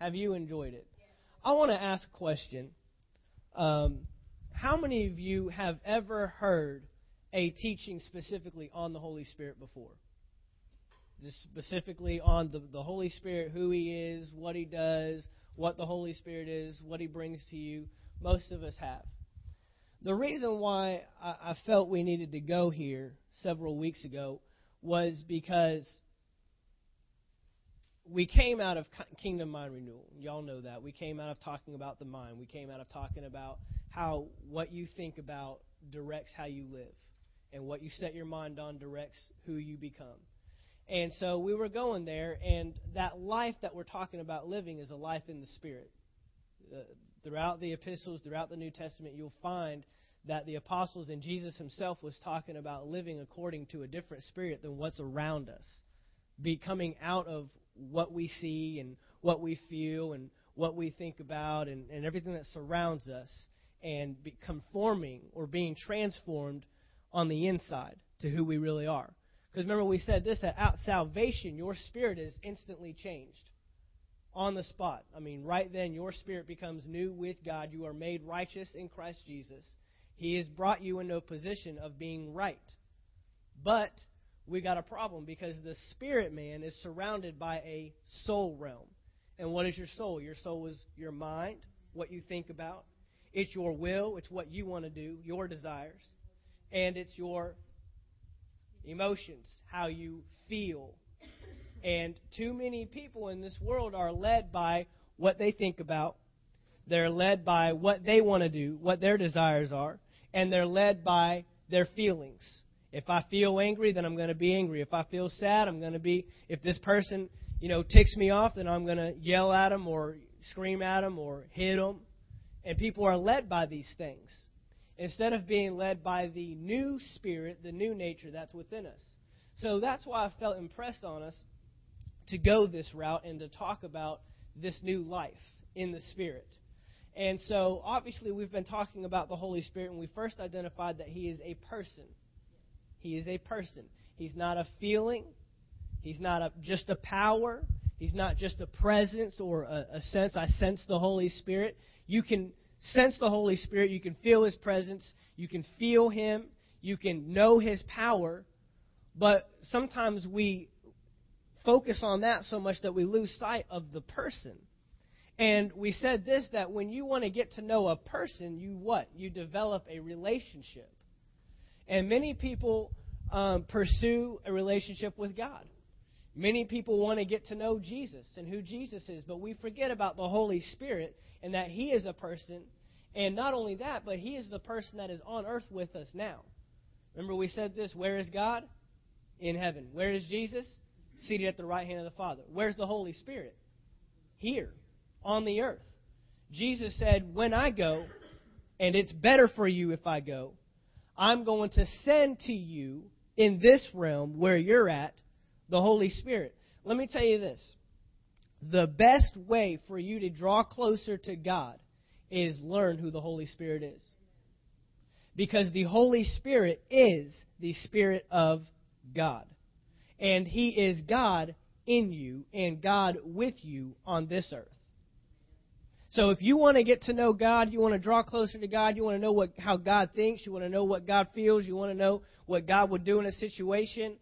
Have you enjoyed it? I want to ask a question. Um, how many of you have ever heard a teaching specifically on the Holy Spirit before? Just specifically on the, the Holy Spirit, who He is, what He does, what the Holy Spirit is, what He brings to you. Most of us have. The reason why I, I felt we needed to go here several weeks ago was because we came out of Kingdom Mind Renewal. Y'all know that. We came out of talking about the mind. We came out of talking about how what you think about directs how you live, and what you set your mind on directs who you become. And so we were going there, and that life that we're talking about living is a life in the Spirit. Uh, throughout the epistles, throughout the New Testament, you'll find that the apostles and Jesus himself was talking about living according to a different spirit than what's around us. Be coming out of what we see and what we feel and what we think about and, and everything that surrounds us and conforming or being transformed on the inside to who we really are. Because remember, we said this that at salvation, your spirit is instantly changed on the spot. I mean, right then, your spirit becomes new with God. You are made righteous in Christ Jesus. He has brought you into a position of being right. But we got a problem because the spirit man is surrounded by a soul realm. And what is your soul? Your soul is your mind, what you think about. It's your will, it's what you want to do, your desires. And it's your emotions, how you feel. And too many people in this world are led by what they think about. They're led by what they want to do, what their desires are. And they're led by their feelings if I feel angry, then I'm going to be angry. If I feel sad, I'm going to be. If this person, you know, ticks me off, then I'm going to yell at them or scream at them or hit them. And people are led by these things instead of being led by the new spirit, the new nature that's within us. So that's why I felt impressed on us to go this route and to talk about this new life in the Spirit. And so, obviously, we've been talking about the Holy Spirit, and we first identified that He is a person. He is a person. He's not a feeling. He's not a, just a power. He's not just a presence or a, a sense. I sense the Holy Spirit. You can sense the Holy Spirit. You can feel His presence. You can feel Him. You can know His power. But sometimes we focus on that so much that we lose sight of the person. And we said this that when you want to get to know a person, you what? You develop a relationship. And many people um, pursue a relationship with God. Many people want to get to know Jesus and who Jesus is, but we forget about the Holy Spirit and that He is a person. And not only that, but He is the person that is on earth with us now. Remember, we said this where is God? In heaven. Where is Jesus? Seated at the right hand of the Father. Where's the Holy Spirit? Here, on the earth. Jesus said, When I go, and it's better for you if I go, I'm going to send to you in this realm where you're at the Holy Spirit. Let me tell you this the best way for you to draw closer to God is learn who the Holy Spirit is. Because the Holy Spirit is the Spirit of God. And He is God in you and God with you on this earth. So if you want to get to know God, you want to draw closer to God, you want to know what, how God thinks, you want to know what God feels, you want to know what God would do in a situation,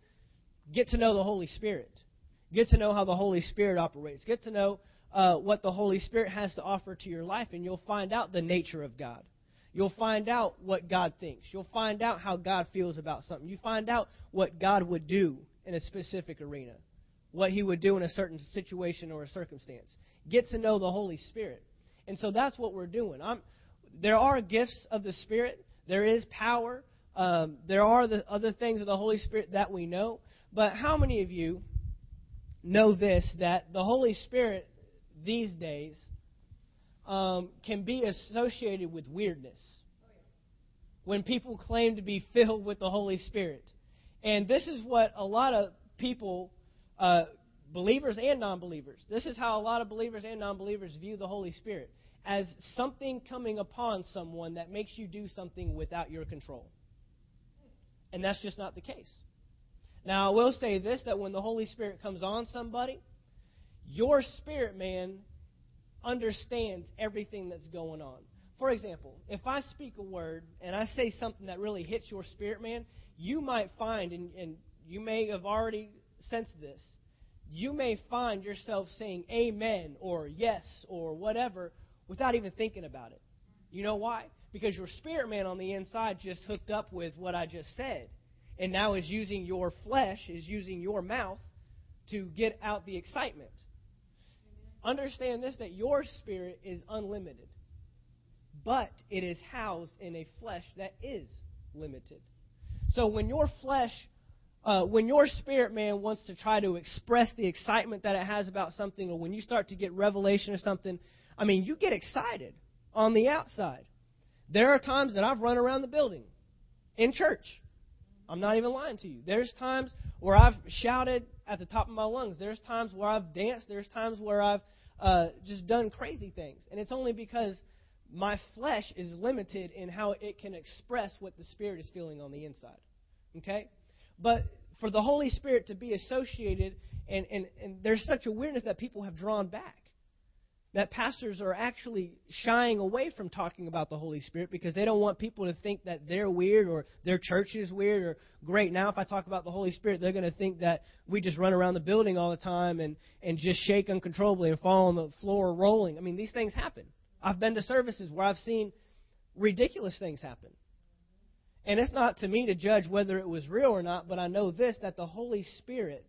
get to know the Holy Spirit. Get to know how the Holy Spirit operates. Get to know uh, what the Holy Spirit has to offer to your life, and you'll find out the nature of God. You'll find out what God thinks. You'll find out how God feels about something. You find out what God would do in a specific arena, what He would do in a certain situation or a circumstance. Get to know the Holy Spirit. And so that's what we're doing. I'm, there are gifts of the Spirit, there is power, um, there are the other things of the Holy Spirit that we know. But how many of you know this that the Holy Spirit these days um, can be associated with weirdness? When people claim to be filled with the Holy Spirit. And this is what a lot of people uh, believers and non believers. This is how a lot of believers and non believers view the Holy Spirit as something coming upon someone that makes you do something without your control. And that's just not the case. Now, I will say this that when the Holy Spirit comes on somebody, your spirit man understands everything that's going on. For example, if I speak a word and I say something that really hits your spirit, man, you might find, and, and you may have already sensed this, you may find yourself saying amen or yes or whatever without even thinking about it. You know why? Because your spirit man on the inside just hooked up with what I just said and now is using your flesh, is using your mouth to get out the excitement. Understand this that your spirit is unlimited, but it is housed in a flesh that is limited. So when your flesh, uh, when your spirit man wants to try to express the excitement that it has about something, or when you start to get revelation or something, I mean, you get excited on the outside. There are times that I've run around the building in church I'm not even lying to you. There's times where I've shouted at the top of my lungs. There's times where I've danced. There's times where I've uh, just done crazy things. And it's only because my flesh is limited in how it can express what the Spirit is feeling on the inside. Okay? But for the Holy Spirit to be associated, and, and, and there's such a weirdness that people have drawn back that pastors are actually shying away from talking about the Holy Spirit because they don't want people to think that they're weird or their church is weird or great. Now, if I talk about the Holy Spirit, they're going to think that we just run around the building all the time and, and just shake uncontrollably and fall on the floor rolling. I mean, these things happen. I've been to services where I've seen ridiculous things happen. And it's not to me to judge whether it was real or not, but I know this that the Holy Spirit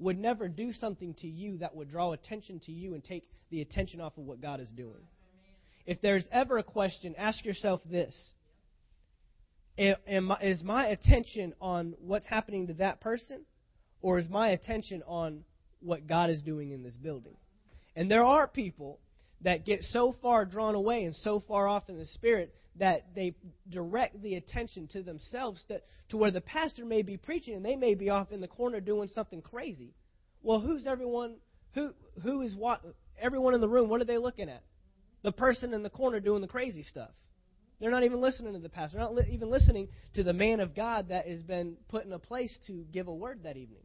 would never do something to you that would draw attention to you and take the attention off of what God is doing. If there's ever a question, ask yourself this Is my attention on what's happening to that person, or is my attention on what God is doing in this building? And there are people that get so far drawn away and so far off in the spirit that they direct the attention to themselves that, to where the pastor may be preaching and they may be off in the corner doing something crazy. Well, who's everyone? Who who is what? Everyone in the room. What are they looking at? The person in the corner doing the crazy stuff. They're not even listening to the pastor. They're not li- even listening to the man of God that has been put in a place to give a word that evening.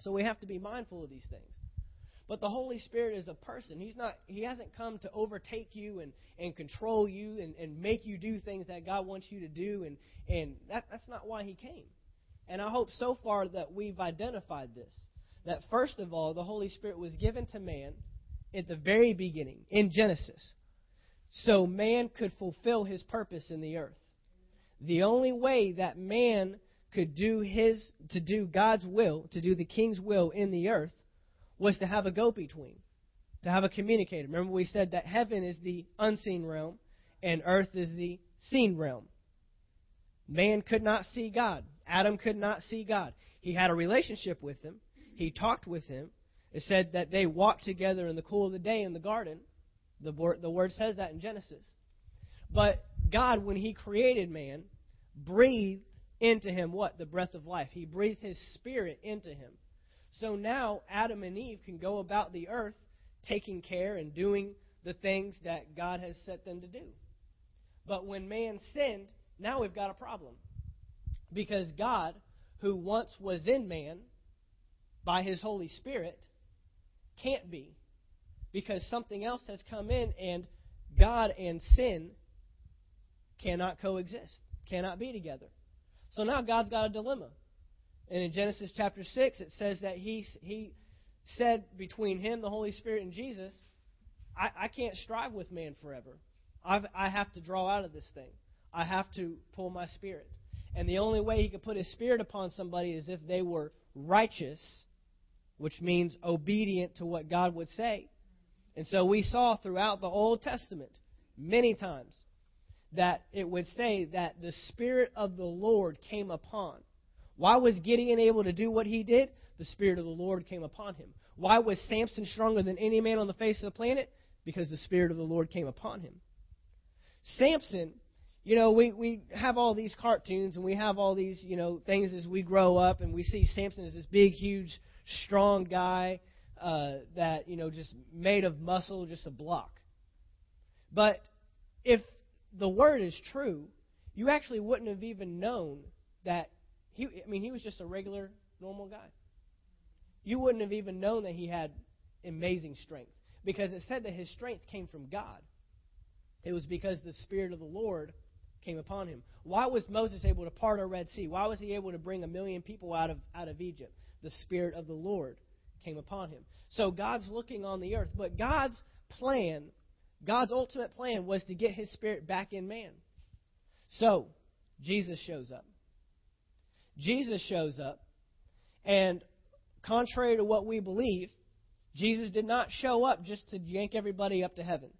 So we have to be mindful of these things. But the Holy Spirit is a person. He's not he hasn't come to overtake you and, and control you and, and make you do things that God wants you to do and, and that, that's not why he came. And I hope so far that we've identified this. That first of all, the Holy Spirit was given to man at the very beginning, in Genesis, so man could fulfill his purpose in the earth. The only way that man could do his to do God's will, to do the king's will in the earth was to have a go between, to have a communicator. Remember, we said that heaven is the unseen realm and earth is the seen realm. Man could not see God. Adam could not see God. He had a relationship with him, he talked with him. It said that they walked together in the cool of the day in the garden. The word, the word says that in Genesis. But God, when He created man, breathed into him what? The breath of life. He breathed His Spirit into him. So now Adam and Eve can go about the earth taking care and doing the things that God has set them to do. But when man sinned, now we've got a problem. Because God, who once was in man by his Holy Spirit, can't be. Because something else has come in, and God and sin cannot coexist, cannot be together. So now God's got a dilemma. And in Genesis chapter 6, it says that he, he said between him, the Holy Spirit, and Jesus, I, I can't strive with man forever. I've, I have to draw out of this thing. I have to pull my spirit. And the only way he could put his spirit upon somebody is if they were righteous, which means obedient to what God would say. And so we saw throughout the Old Testament many times that it would say that the Spirit of the Lord came upon. Why was Gideon able to do what he did? The Spirit of the Lord came upon him. Why was Samson stronger than any man on the face of the planet? Because the Spirit of the Lord came upon him. Samson, you know, we, we have all these cartoons and we have all these, you know, things as we grow up and we see Samson as this big, huge, strong guy uh, that, you know, just made of muscle, just a block. But if the word is true, you actually wouldn't have even known that he, I mean, he was just a regular, normal guy. You wouldn't have even known that he had amazing strength. Because it said that his strength came from God. It was because the Spirit of the Lord came upon him. Why was Moses able to part a Red Sea? Why was he able to bring a million people out of, out of Egypt? The Spirit of the Lord came upon him. So God's looking on the earth. But God's plan, God's ultimate plan, was to get his Spirit back in man. So, Jesus shows up. Jesus shows up. And contrary to what we believe, Jesus did not show up just to yank everybody up to heaven.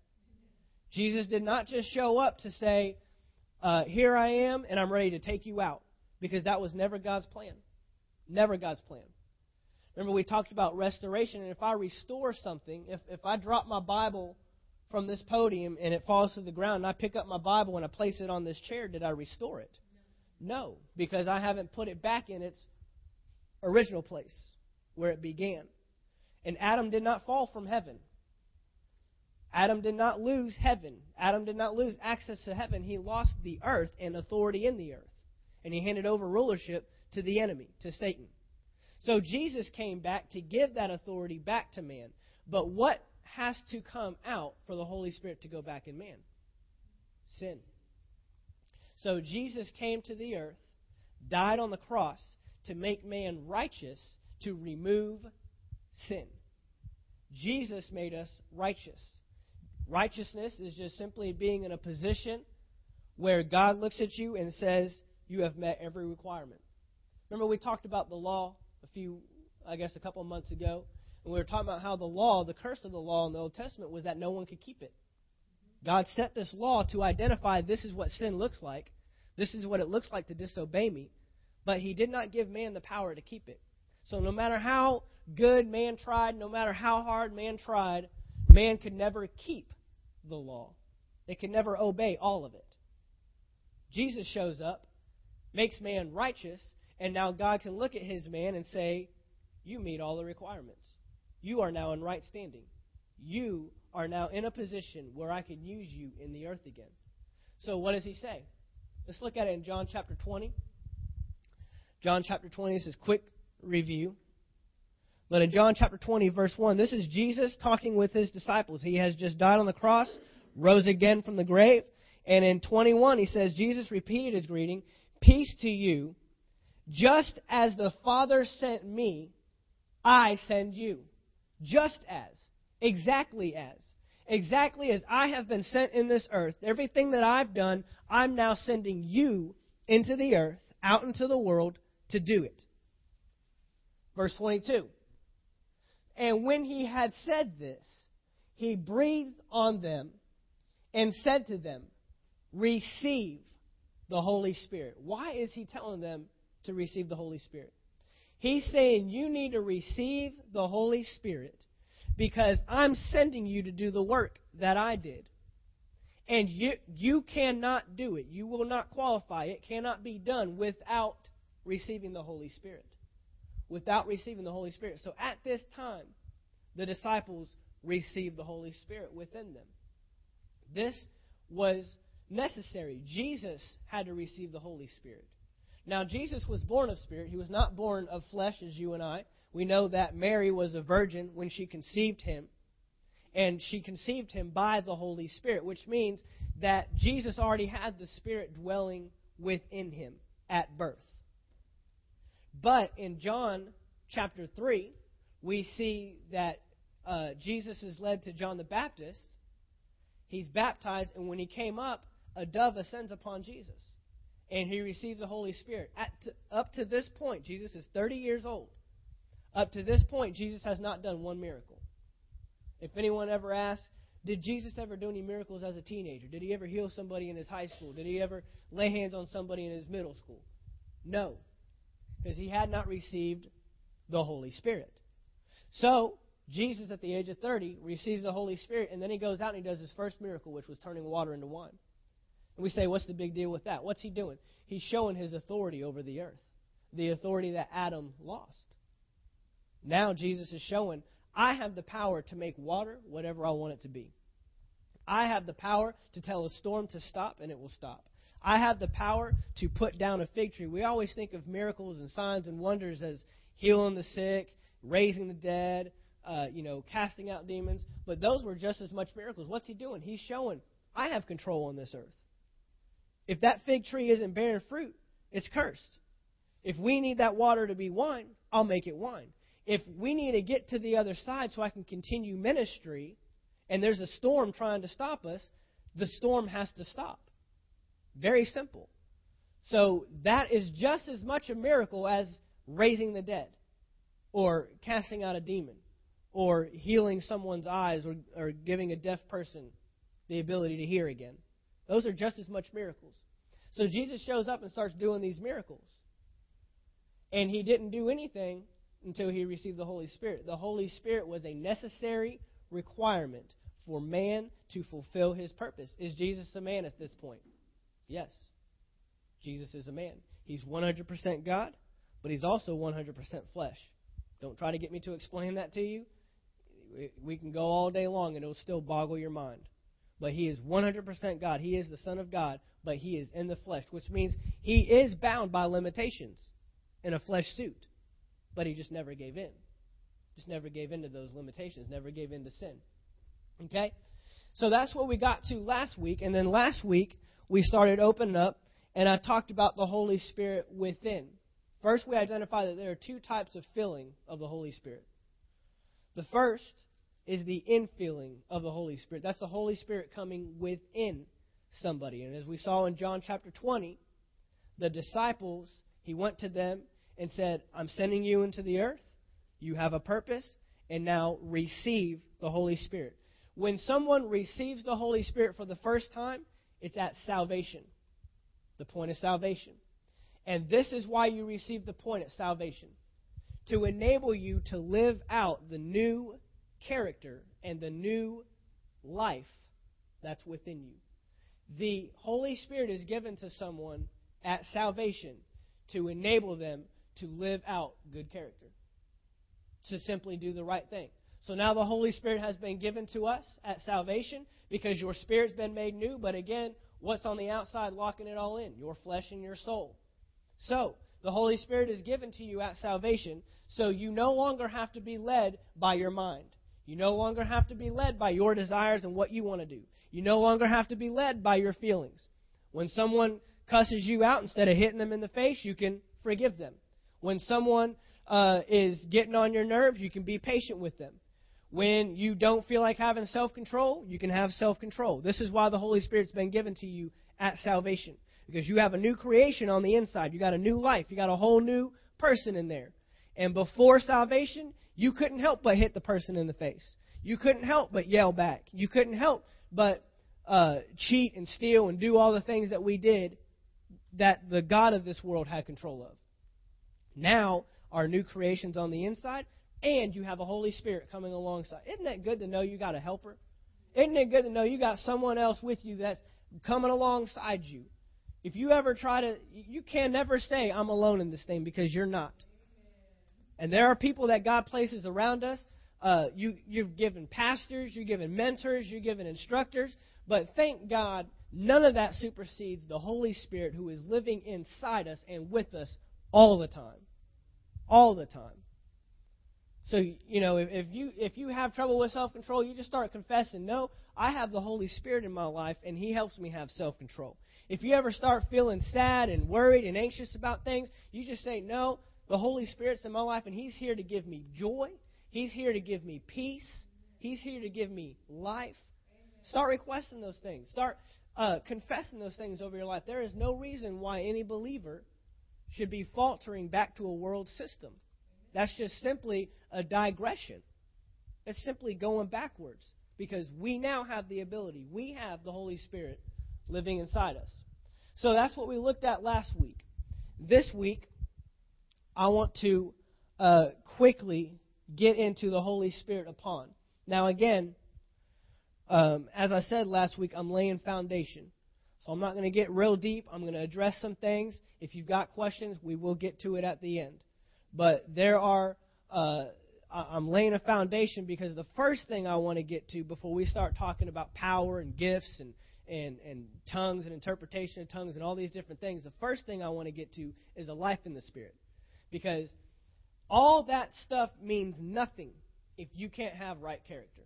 Jesus did not just show up to say, uh, Here I am, and I'm ready to take you out. Because that was never God's plan. Never God's plan. Remember, we talked about restoration, and if I restore something, if, if I drop my Bible from this podium and it falls to the ground, and I pick up my Bible and I place it on this chair, did I restore it? No, because I haven't put it back in its original place where it began. And Adam did not fall from heaven. Adam did not lose heaven. Adam did not lose access to heaven. He lost the earth and authority in the earth. And he handed over rulership to the enemy, to Satan. So Jesus came back to give that authority back to man. But what has to come out for the Holy Spirit to go back in man? Sin. So Jesus came to the earth, died on the cross to make man righteous, to remove sin. Jesus made us righteous. Righteousness is just simply being in a position where God looks at you and says, You have met every requirement. Remember, we talked about the law a few, I guess, a couple of months ago. And we were talking about how the law, the curse of the law in the Old Testament was that no one could keep it. God set this law to identify this is what sin looks like. This is what it looks like to disobey me. But he did not give man the power to keep it. So no matter how good man tried, no matter how hard man tried, man could never keep the law. They could never obey all of it. Jesus shows up, makes man righteous, and now God can look at his man and say, You meet all the requirements. You are now in right standing. You are now in a position where I can use you in the earth again. So, what does he say? Let's look at it in John chapter 20. John chapter 20, this is quick review. But in John chapter 20, verse 1, this is Jesus talking with his disciples. He has just died on the cross, rose again from the grave. And in 21, he says, Jesus repeated his greeting Peace to you. Just as the Father sent me, I send you. Just as. Exactly as. Exactly as I have been sent in this earth. Everything that I've done, I'm now sending you into the earth, out into the world, to do it. Verse 22. And when he had said this, he breathed on them and said to them, Receive the Holy Spirit. Why is he telling them to receive the Holy Spirit? He's saying you need to receive the Holy Spirit because I'm sending you to do the work that I did. And you, you cannot do it. You will not qualify. It cannot be done without receiving the Holy Spirit. Without receiving the Holy Spirit. So at this time, the disciples received the Holy Spirit within them. This was necessary. Jesus had to receive the Holy Spirit. Now, Jesus was born of spirit. He was not born of flesh as you and I. We know that Mary was a virgin when she conceived him. And she conceived him by the Holy Spirit, which means that Jesus already had the Spirit dwelling within him at birth. But in John chapter 3, we see that uh, Jesus is led to John the Baptist. He's baptized, and when he came up, a dove ascends upon Jesus, and he receives the Holy Spirit. At up to this point, Jesus is 30 years old. Up to this point, Jesus has not done one miracle. If anyone ever asks, did Jesus ever do any miracles as a teenager? Did he ever heal somebody in his high school? Did he ever lay hands on somebody in his middle school? No, because he had not received the Holy Spirit. So, Jesus, at the age of 30, receives the Holy Spirit, and then he goes out and he does his first miracle, which was turning water into wine. And we say, what's the big deal with that? What's he doing? He's showing his authority over the earth, the authority that Adam lost. Now Jesus is showing, I have the power to make water whatever I want it to be. I have the power to tell a storm to stop, and it will stop. I have the power to put down a fig tree. We always think of miracles and signs and wonders as healing the sick, raising the dead, uh, you know, casting out demons, but those were just as much miracles. What's he doing? He's showing, I have control on this earth. If that fig tree isn't bearing fruit, it's cursed. If we need that water to be wine, I'll make it wine. If we need to get to the other side so I can continue ministry, and there's a storm trying to stop us, the storm has to stop. Very simple. So that is just as much a miracle as raising the dead, or casting out a demon, or healing someone's eyes, or, or giving a deaf person the ability to hear again. Those are just as much miracles. So Jesus shows up and starts doing these miracles. And he didn't do anything until he received the Holy Spirit. The Holy Spirit was a necessary requirement for man to fulfill his purpose. Is Jesus a man at this point? Yes. Jesus is a man. He's 100% God, but he's also 100% flesh. Don't try to get me to explain that to you. We can go all day long and it'll still boggle your mind. But he is 100% God. He is the Son of God, but he is in the flesh, which means he is bound by limitations in a flesh suit. But he just never gave in. Just never gave in to those limitations, never gave in to sin. Okay? So that's what we got to last week. And then last week, we started opening up, and I talked about the Holy Spirit within. First, we identified that there are two types of filling of the Holy Spirit. The first is the infilling of the Holy Spirit. That's the Holy Spirit coming within somebody. And as we saw in John chapter 20, the disciples, he went to them and said, I'm sending you into the earth. You have a purpose, and now receive the Holy Spirit. When someone receives the Holy Spirit for the first time, it's at salvation. The point of salvation. And this is why you receive the point at salvation to enable you to live out the new character and the new life that's within you. The Holy Spirit is given to someone at salvation to enable them to live out good character, to simply do the right thing. So now the Holy Spirit has been given to us at salvation because your spirit's been made new. But again, what's on the outside locking it all in? Your flesh and your soul. So the Holy Spirit is given to you at salvation, so you no longer have to be led by your mind. You no longer have to be led by your desires and what you want to do. You no longer have to be led by your feelings. When someone cusses you out, instead of hitting them in the face, you can forgive them. When someone uh, is getting on your nerves, you can be patient with them. When you don't feel like having self control, you can have self control. This is why the Holy Spirit's been given to you at salvation. Because you have a new creation on the inside. You got a new life. You got a whole new person in there. And before salvation, you couldn't help but hit the person in the face. You couldn't help but yell back. You couldn't help but uh, cheat and steal and do all the things that we did that the God of this world had control of. Now, our new creation's on the inside, and you have a Holy Spirit coming alongside. Isn't that good to know you got a helper? Isn't it good to know you got someone else with you that's coming alongside you? If you ever try to, you can never say, I'm alone in this thing because you're not. And there are people that God places around us. Uh, you, you've given pastors, you've given mentors, you've given instructors. But thank God, none of that supersedes the Holy Spirit who is living inside us and with us all the time. All the time. So you know, if, if you if you have trouble with self control, you just start confessing, no, I have the Holy Spirit in my life, and He helps me have self control. If you ever start feeling sad and worried and anxious about things, you just say, no, the Holy Spirit's in my life, and He's here to give me joy. He's here to give me peace. He's here to give me life. Start requesting those things. Start uh, confessing those things over your life. There is no reason why any believer should be faltering back to a world system. That's just simply a digression. It's simply going backwards because we now have the ability. We have the Holy Spirit living inside us. So that's what we looked at last week. This week, I want to uh, quickly get into the Holy Spirit upon. Now, again, um, as I said last week, I'm laying foundation. So I'm not going to get real deep. I'm going to address some things. If you've got questions, we will get to it at the end. But there are, uh, I'm laying a foundation because the first thing I want to get to before we start talking about power and gifts and, and, and tongues and interpretation of tongues and all these different things, the first thing I want to get to is a life in the Spirit. Because all that stuff means nothing if you can't have right character.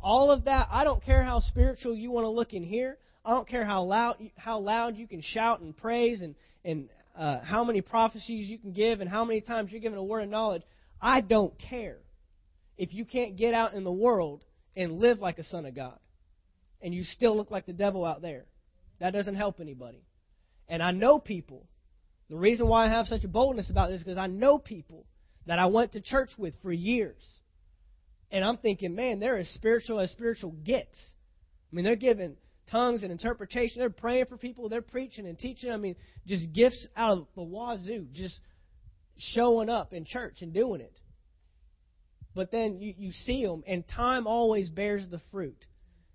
All of that, I don't care how spiritual you want to look in here. I don't care how loud how loud you can shout and praise and and uh, how many prophecies you can give and how many times you're given a word of knowledge. I don't care if you can't get out in the world and live like a son of God, and you still look like the devil out there. That doesn't help anybody. And I know people. The reason why I have such a boldness about this is because I know people that I went to church with for years. And I'm thinking, man, they're as spiritual as spiritual gets. I mean, they're giving tongues and interpretation. They're praying for people. They're preaching and teaching. I mean, just gifts out of the wazoo, just showing up in church and doing it. But then you, you see them, and time always bears the fruit.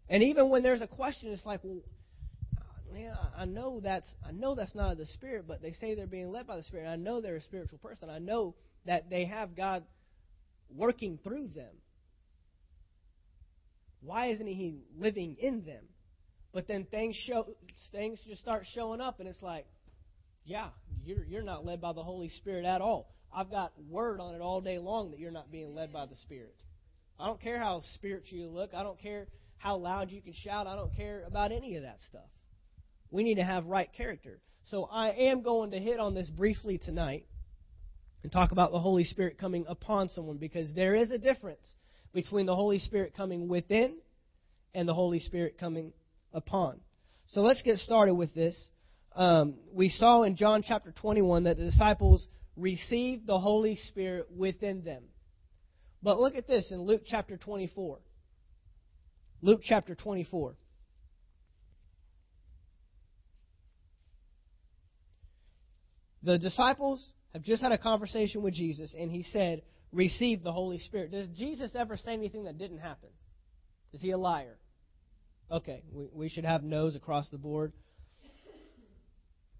And even when there's a question, it's like, well, man, I know that's I know that's not of the Spirit, but they say they're being led by the Spirit. I know they're a spiritual person. I know that they have God working through them. Why isn't He living in them? But then things show things just start showing up, and it's like, yeah, you're you're not led by the Holy Spirit at all. I've got word on it all day long that you're not being led by the Spirit. I don't care how spiritual you look. I don't care how loud you can shout. I don't care about any of that stuff. We need to have right character. So I am going to hit on this briefly tonight and talk about the Holy Spirit coming upon someone because there is a difference between the Holy Spirit coming within and the Holy Spirit coming upon. So let's get started with this. Um, we saw in John chapter 21 that the disciples received the Holy Spirit within them. But look at this in Luke chapter 24. Luke chapter 24. The disciples have just had a conversation with Jesus, and he said, Receive the Holy Spirit. Does Jesus ever say anything that didn't happen? Is he a liar? Okay, we, we should have no's across the board.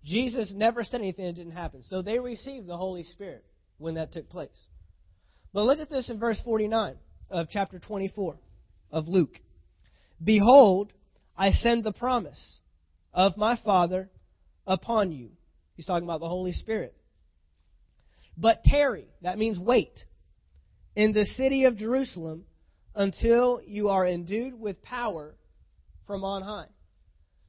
Jesus never said anything that didn't happen. So they received the Holy Spirit when that took place. But look at this in verse 49 of chapter 24 of Luke. Behold, I send the promise of my Father upon you. He's talking about the Holy Spirit. But tarry, that means wait, in the city of Jerusalem until you are endued with power from on high.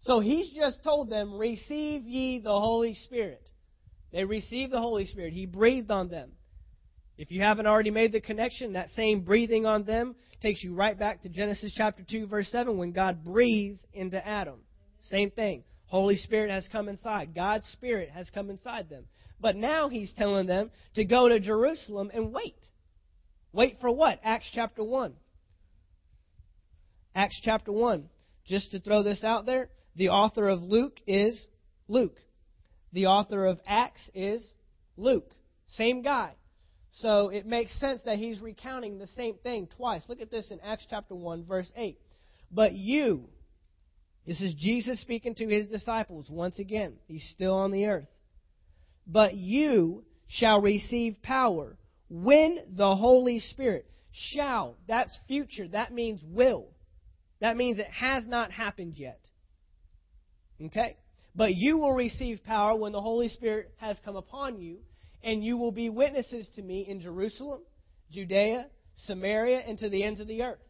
So he's just told them, Receive ye the Holy Spirit. They received the Holy Spirit. He breathed on them. If you haven't already made the connection, that same breathing on them takes you right back to Genesis chapter 2, verse 7, when God breathed into Adam. Same thing. Holy Spirit has come inside. God's Spirit has come inside them. But now he's telling them to go to Jerusalem and wait. Wait for what? Acts chapter 1. Acts chapter 1. Just to throw this out there, the author of Luke is Luke. The author of Acts is Luke. Same guy. So it makes sense that he's recounting the same thing twice. Look at this in Acts chapter 1, verse 8. But you, this is Jesus speaking to his disciples once again. He's still on the earth. But you shall receive power when the Holy Spirit shall. That's future. That means will. That means it has not happened yet. Okay? But you will receive power when the Holy Spirit has come upon you, and you will be witnesses to me in Jerusalem, Judea, Samaria, and to the ends of the earth.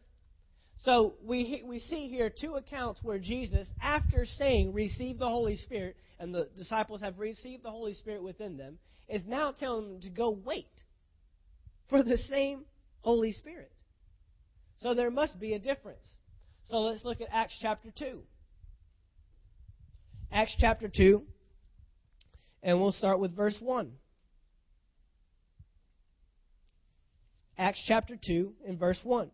So we, we see here two accounts where Jesus, after saying, receive the Holy Spirit, and the disciples have received the Holy Spirit within them, is now telling them to go wait for the same Holy Spirit. So there must be a difference. So let's look at Acts chapter 2. Acts chapter 2, and we'll start with verse 1. Acts chapter 2 and verse 1.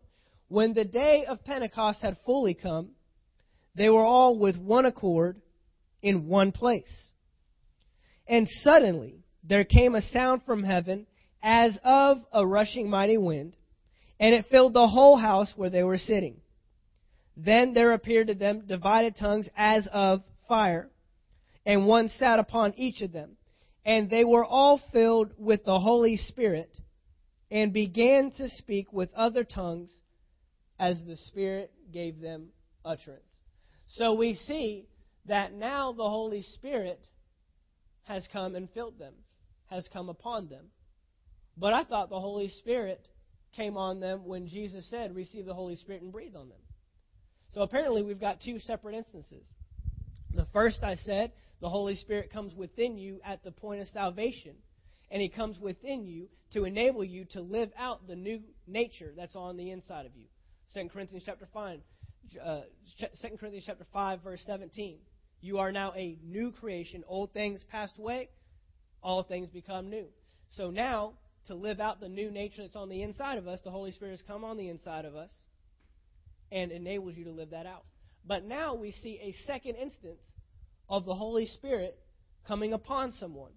When the day of Pentecost had fully come, they were all with one accord in one place. And suddenly there came a sound from heaven as of a rushing mighty wind, and it filled the whole house where they were sitting. Then there appeared to them divided tongues as of fire, and one sat upon each of them. And they were all filled with the Holy Spirit, and began to speak with other tongues as the Spirit gave them utterance. So we see that now the Holy Spirit has come and filled them, has come upon them. But I thought the Holy Spirit came on them when Jesus said, Receive the Holy Spirit and breathe on them. So apparently, we've got two separate instances. The first I said, the Holy Spirit comes within you at the point of salvation. And He comes within you to enable you to live out the new nature that's on the inside of you. 2 Corinthians chapter 5, uh, 2 Corinthians chapter 5, verse 17. You are now a new creation. Old things passed away, all things become new. So now, to live out the new nature that's on the inside of us, the Holy Spirit has come on the inside of us and enables you to live that out. But now we see a second instance of the Holy Spirit coming upon someone.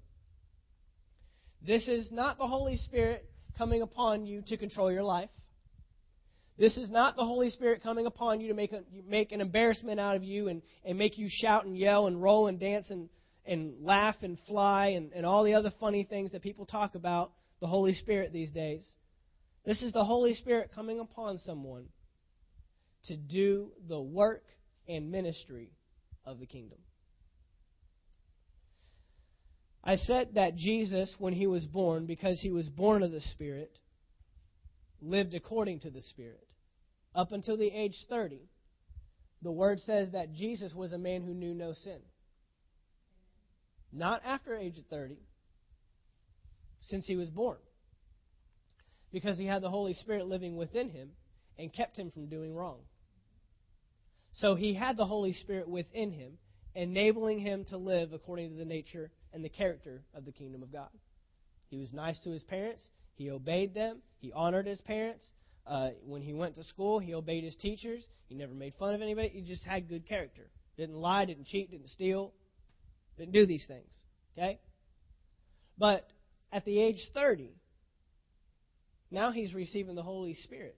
This is not the Holy Spirit coming upon you to control your life. This is not the Holy Spirit coming upon you to make, a, make an embarrassment out of you and, and make you shout and yell and roll and dance and, and laugh and fly and, and all the other funny things that people talk about the Holy Spirit these days. This is the Holy Spirit coming upon someone to do the work and ministry of the kingdom. I said that Jesus, when he was born, because he was born of the Spirit, lived according to the Spirit. Up until the age 30, the Word says that Jesus was a man who knew no sin. Not after age 30, since he was born. Because he had the Holy Spirit living within him and kept him from doing wrong. So he had the Holy Spirit within him, enabling him to live according to the nature and the character of the kingdom of God. He was nice to his parents. He obeyed them. He honored his parents. Uh, when he went to school, he obeyed his teachers. He never made fun of anybody. He just had good character. Didn't lie, didn't cheat, didn't steal, didn't do these things. Okay? But at the age 30, now he's receiving the Holy Spirit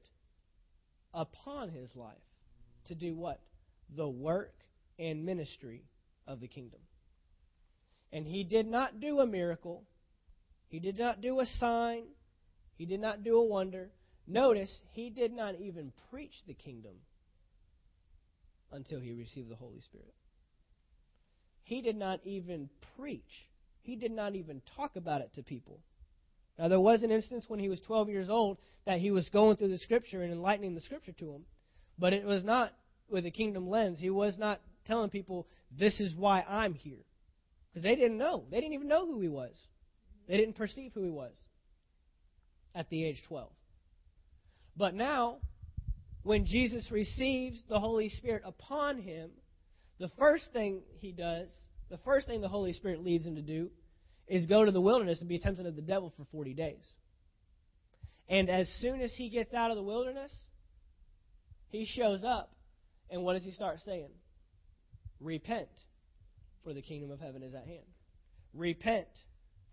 upon his life to do what? The work and ministry of the kingdom. And he did not do a miracle. He did not do a sign. He did not do a wonder. Notice, he did not even preach the kingdom until he received the Holy Spirit. He did not even preach. He did not even talk about it to people. Now, there was an instance when he was 12 years old that he was going through the Scripture and enlightening the Scripture to him. But it was not with a kingdom lens. He was not telling people, this is why I'm here. Because they didn't know. They didn't even know who he was. They didn't perceive who he was at the age 12. But now, when Jesus receives the Holy Spirit upon him, the first thing he does, the first thing the Holy Spirit leads him to do, is go to the wilderness and be tempted of the devil for 40 days. And as soon as he gets out of the wilderness, he shows up, and what does he start saying? Repent, for the kingdom of heaven is at hand. Repent,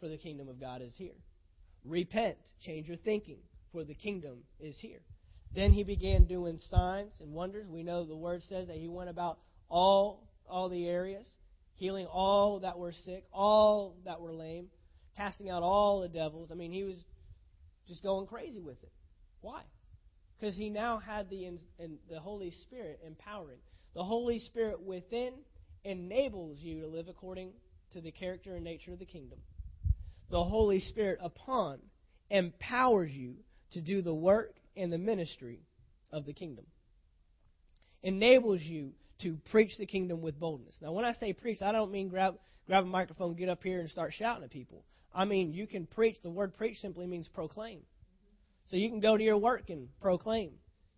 for the kingdom of God is here. Repent, change your thinking, for the kingdom is here. Then he began doing signs and wonders. We know the word says that he went about all all the areas, healing all that were sick, all that were lame, casting out all the devils. I mean, he was just going crazy with it. Why? Because he now had the, in, in, the Holy Spirit empowering. The Holy Spirit within enables you to live according to the character and nature of the kingdom. The Holy Spirit upon empowers you to do the work and the ministry of the kingdom. Enables you to preach the kingdom with boldness. Now, when I say preach, I don't mean grab, grab a microphone, get up here, and start shouting at people. I mean, you can preach. The word preach simply means proclaim. So you can go to your work and proclaim.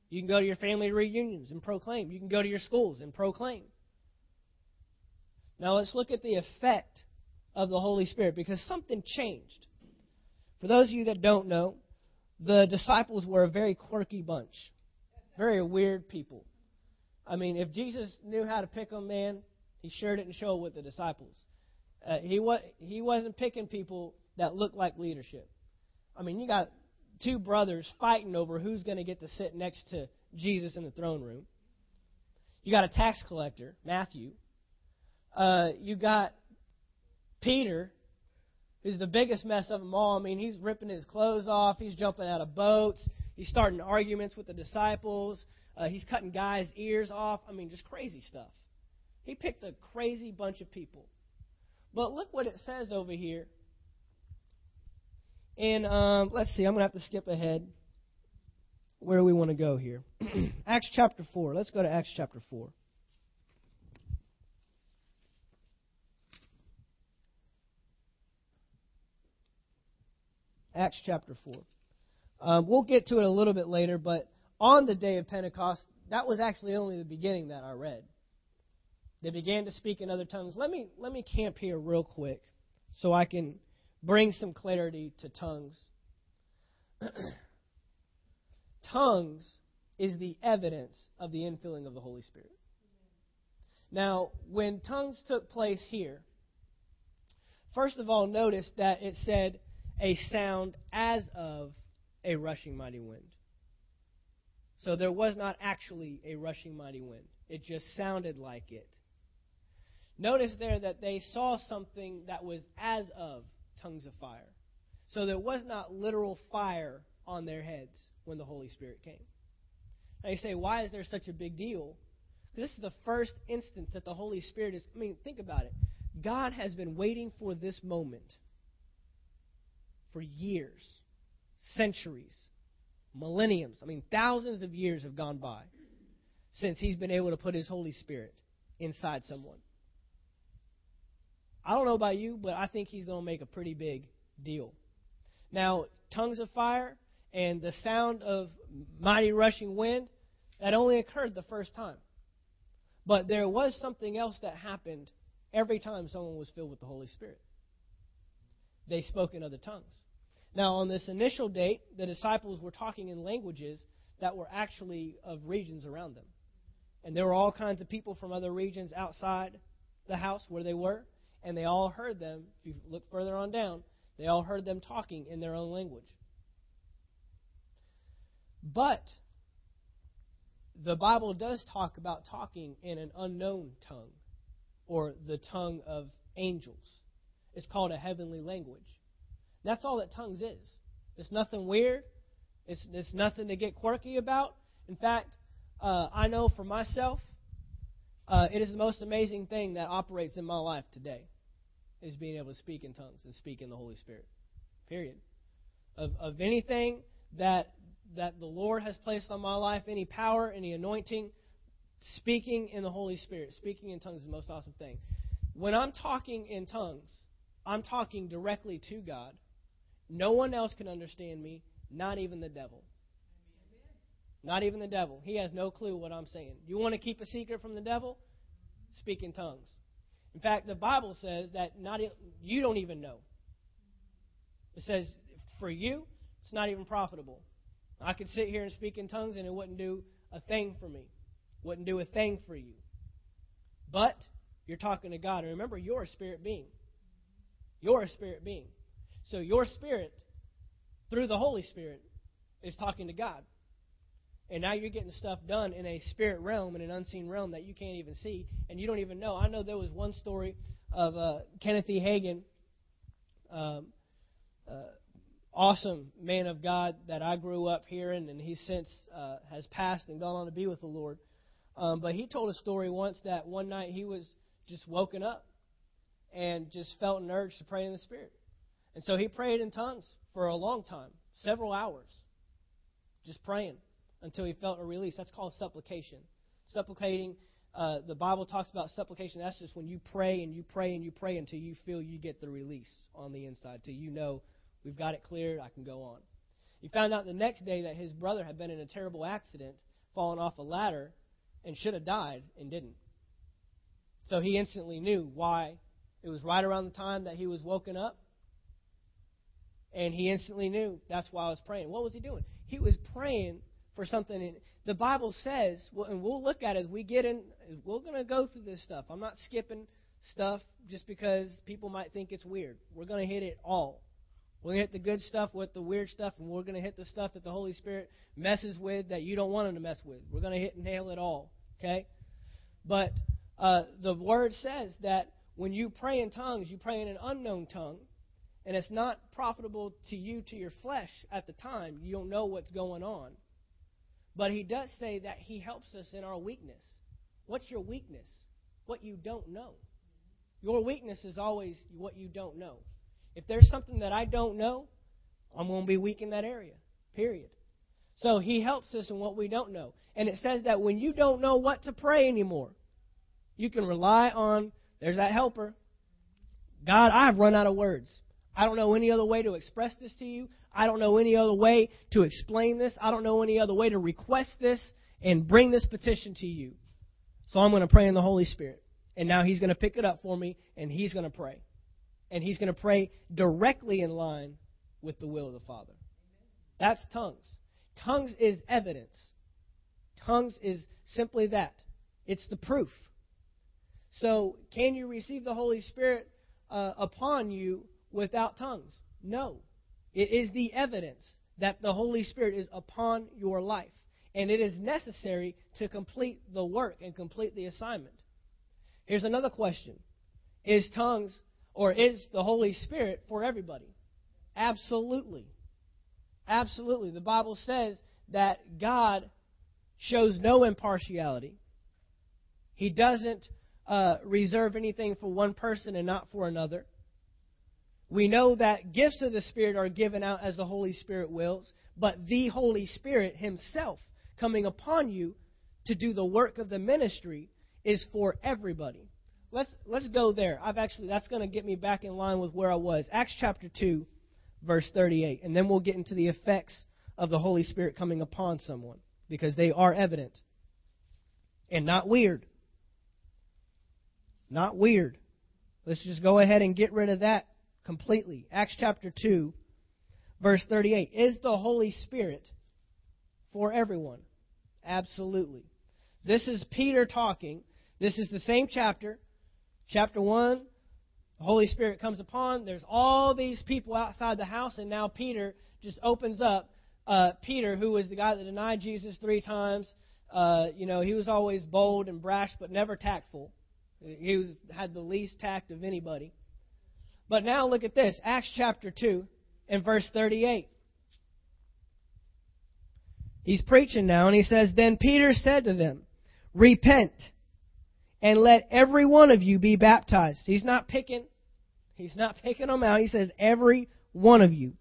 You can go to your family reunions and proclaim. You can go to your schools and proclaim. Now let's look at the effect of the Holy Spirit because something changed. For those of you that don't know, the disciples were a very quirky bunch, very weird people. I mean, if Jesus knew how to pick them, man, he sure didn't show it with the disciples. Uh, he was he wasn't picking people that looked like leadership. I mean, you got two brothers fighting over who's going to get to sit next to Jesus in the throne room. You got a tax collector, Matthew. Uh, you got Peter, who's the biggest mess of them all. I mean, he's ripping his clothes off. He's jumping out of boats. He's starting arguments with the disciples. Uh, he's cutting guys' ears off. I mean, just crazy stuff. He picked a crazy bunch of people. But look what it says over here and um, let's see, I'm going to have to skip ahead. where we want to go here. Acts chapter 4. Let's go to Acts chapter 4. Acts chapter 4. Um, we'll get to it a little bit later, but on the day of Pentecost, that was actually only the beginning that I read. They began to speak in other tongues. Let me let me camp here real quick so I can bring some clarity to tongues. tongues is the evidence of the infilling of the Holy Spirit. Now, when tongues took place here, first of all, notice that it said a sound as of a rushing mighty wind. So there was not actually a rushing mighty wind, it just sounded like it. Notice there that they saw something that was as of tongues of fire. So there was not literal fire on their heads when the Holy Spirit came. Now you say, why is there such a big deal? This is the first instance that the Holy Spirit is. I mean, think about it. God has been waiting for this moment for years, centuries, millenniums. I mean, thousands of years have gone by since He's been able to put His Holy Spirit inside someone. I don't know about you, but I think He's going to make a pretty big deal. Now, tongues of fire and the sound of mighty rushing wind, that only occurred the first time. But there was something else that happened every time someone was filled with the Holy Spirit. They spoke in other tongues. Now, on this initial date, the disciples were talking in languages that were actually of regions around them. And there were all kinds of people from other regions outside the house where they were, and they all heard them. If you look further on down, they all heard them talking in their own language. But the Bible does talk about talking in an unknown tongue, or the tongue of angels. It's called a heavenly language. That's all that tongues is. It's nothing weird. It's, it's nothing to get quirky about. In fact, uh, I know for myself, uh, it is the most amazing thing that operates in my life today, is being able to speak in tongues and speak in the Holy Spirit. Period. Of, of anything that that the Lord has placed on my life, any power, any anointing, speaking in the Holy Spirit, speaking in tongues is the most awesome thing. When I'm talking in tongues, I'm talking directly to God no one else can understand me, not even the devil. Not even the devil. He has no clue what I'm saying. You want to keep a secret from the devil? Speak in tongues. In fact, the Bible says that not you don't even know. It says for you, it's not even profitable. I could sit here and speak in tongues and it wouldn't do a thing for me. Wouldn't do a thing for you. But you're talking to God. And remember, you're a spirit being. You're a spirit being. So your spirit, through the Holy Spirit, is talking to God. And now you're getting stuff done in a spirit realm, in an unseen realm that you can't even see, and you don't even know. I know there was one story of uh, Kenneth E. Hagin, um, uh, awesome man of God that I grew up hearing, and he since uh, has passed and gone on to be with the Lord. Um, but he told a story once that one night he was just woken up and just felt an urge to pray in the Spirit. And so he prayed in tongues for a long time, several hours, just praying until he felt a release. That's called supplication. Supplicating, uh, the Bible talks about supplication. That's just when you pray and you pray and you pray until you feel you get the release on the inside, till you know we've got it cleared, I can go on. He found out the next day that his brother had been in a terrible accident, fallen off a ladder, and should have died and didn't. So he instantly knew why. It was right around the time that he was woken up and he instantly knew that's why I was praying. What was he doing? He was praying for something. And The Bible says, and we'll look at it as we get in, we're going to go through this stuff. I'm not skipping stuff just because people might think it's weird. We're going to hit it all. We're going to hit the good stuff with the weird stuff, and we're going to hit the stuff that the Holy Spirit messes with that you don't want him to mess with. We're going to hit and nail it all. Okay? But uh, the Word says that when you pray in tongues, you pray in an unknown tongue and it's not profitable to you, to your flesh at the time. You don't know what's going on. But he does say that he helps us in our weakness. What's your weakness? What you don't know. Your weakness is always what you don't know. If there's something that I don't know, I'm going to be weak in that area. Period. So he helps us in what we don't know. And it says that when you don't know what to pray anymore, you can rely on, there's that helper. God, I've run out of words. I don't know any other way to express this to you. I don't know any other way to explain this. I don't know any other way to request this and bring this petition to you. So I'm going to pray in the Holy Spirit. And now he's going to pick it up for me and he's going to pray. And he's going to pray directly in line with the will of the Father. That's tongues. Tongues is evidence. Tongues is simply that. It's the proof. So, can you receive the Holy Spirit uh, upon you without tongues? No. It is the evidence that the Holy Spirit is upon your life. And it is necessary to complete the work and complete the assignment. Here's another question Is tongues or is the Holy Spirit for everybody? Absolutely. Absolutely. The Bible says that God shows no impartiality. He doesn't uh, reserve anything for one person and not for another. We know that gifts of the Spirit are given out as the Holy Spirit wills, but the Holy Spirit Himself coming upon you to do the work of the ministry is for everybody. Let's let's go there. I've actually that's going to get me back in line with where I was. Acts chapter 2 verse 38. And then we'll get into the effects of the Holy Spirit coming upon someone because they are evident and not weird. Not weird. Let's just go ahead and get rid of that completely. Acts chapter 2, verse 38. Is the Holy Spirit for everyone? Absolutely. This is Peter talking. This is the same chapter. Chapter 1, the Holy Spirit comes upon. There's all these people outside the house, and now Peter just opens up. Uh, Peter, who was the guy that denied Jesus three times, uh, you know, he was always bold and brash, but never tactful. He was had the least tact of anybody. But now look at this, Acts chapter two and verse thirty-eight. He's preaching now, and he says, Then Peter said to them, Repent and let every one of you be baptized. He's not picking, he's not picking them out. He says, every one of you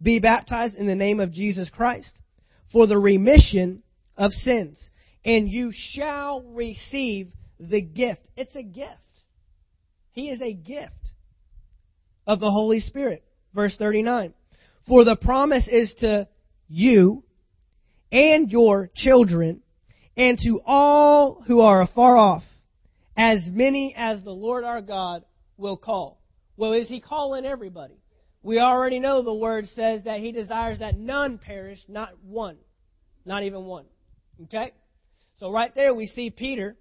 be baptized in the name of Jesus Christ for the remission of sins, and you shall receive the gift. It's a gift. He is a gift of the Holy Spirit. Verse 39. For the promise is to you and your children and to all who are afar off as many as the Lord our God will call. Well, is he calling everybody? We already know the word says that he desires that none perish, not one. Not even one. Okay? So right there we see Peter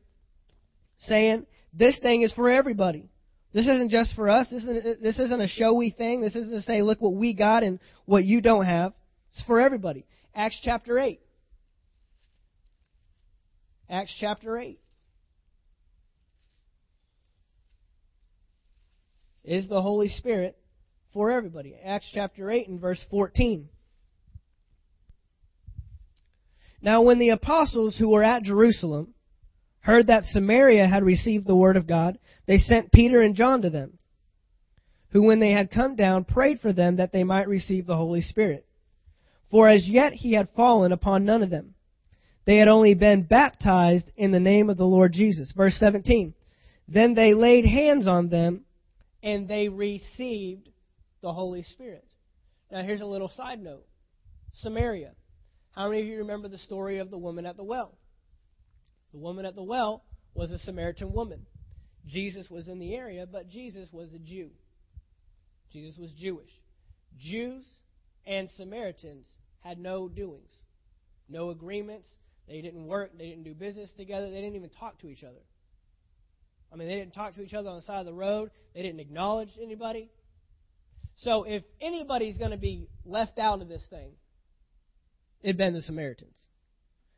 saying, this thing is for everybody. This isn't just for us. This isn't, this isn't a showy thing. This isn't to say, look what we got and what you don't have. It's for everybody. Acts chapter 8. Acts chapter 8. is the Holy Spirit for everybody. Acts chapter 8 and verse 14. Now, when the apostles who were at Jerusalem heard that Samaria had received the word of God, they sent Peter and John to them, who, when they had come down, prayed for them that they might receive the Holy Spirit. For as yet he had fallen upon none of them. They had only been baptized in the name of the Lord Jesus. Verse 17. Then they laid hands on them and they received the Holy Spirit. Now, here's a little side note Samaria. How many of you remember the story of the woman at the well? The woman at the well was a Samaritan woman. Jesus was in the area, but Jesus was a Jew. Jesus was Jewish. Jews and Samaritans had no doings, no agreements. They didn't work, they didn't do business together, they didn't even talk to each other. I mean, they didn't talk to each other on the side of the road. They didn't acknowledge anybody. So if anybody's going to be left out of this thing, it'd been the Samaritans.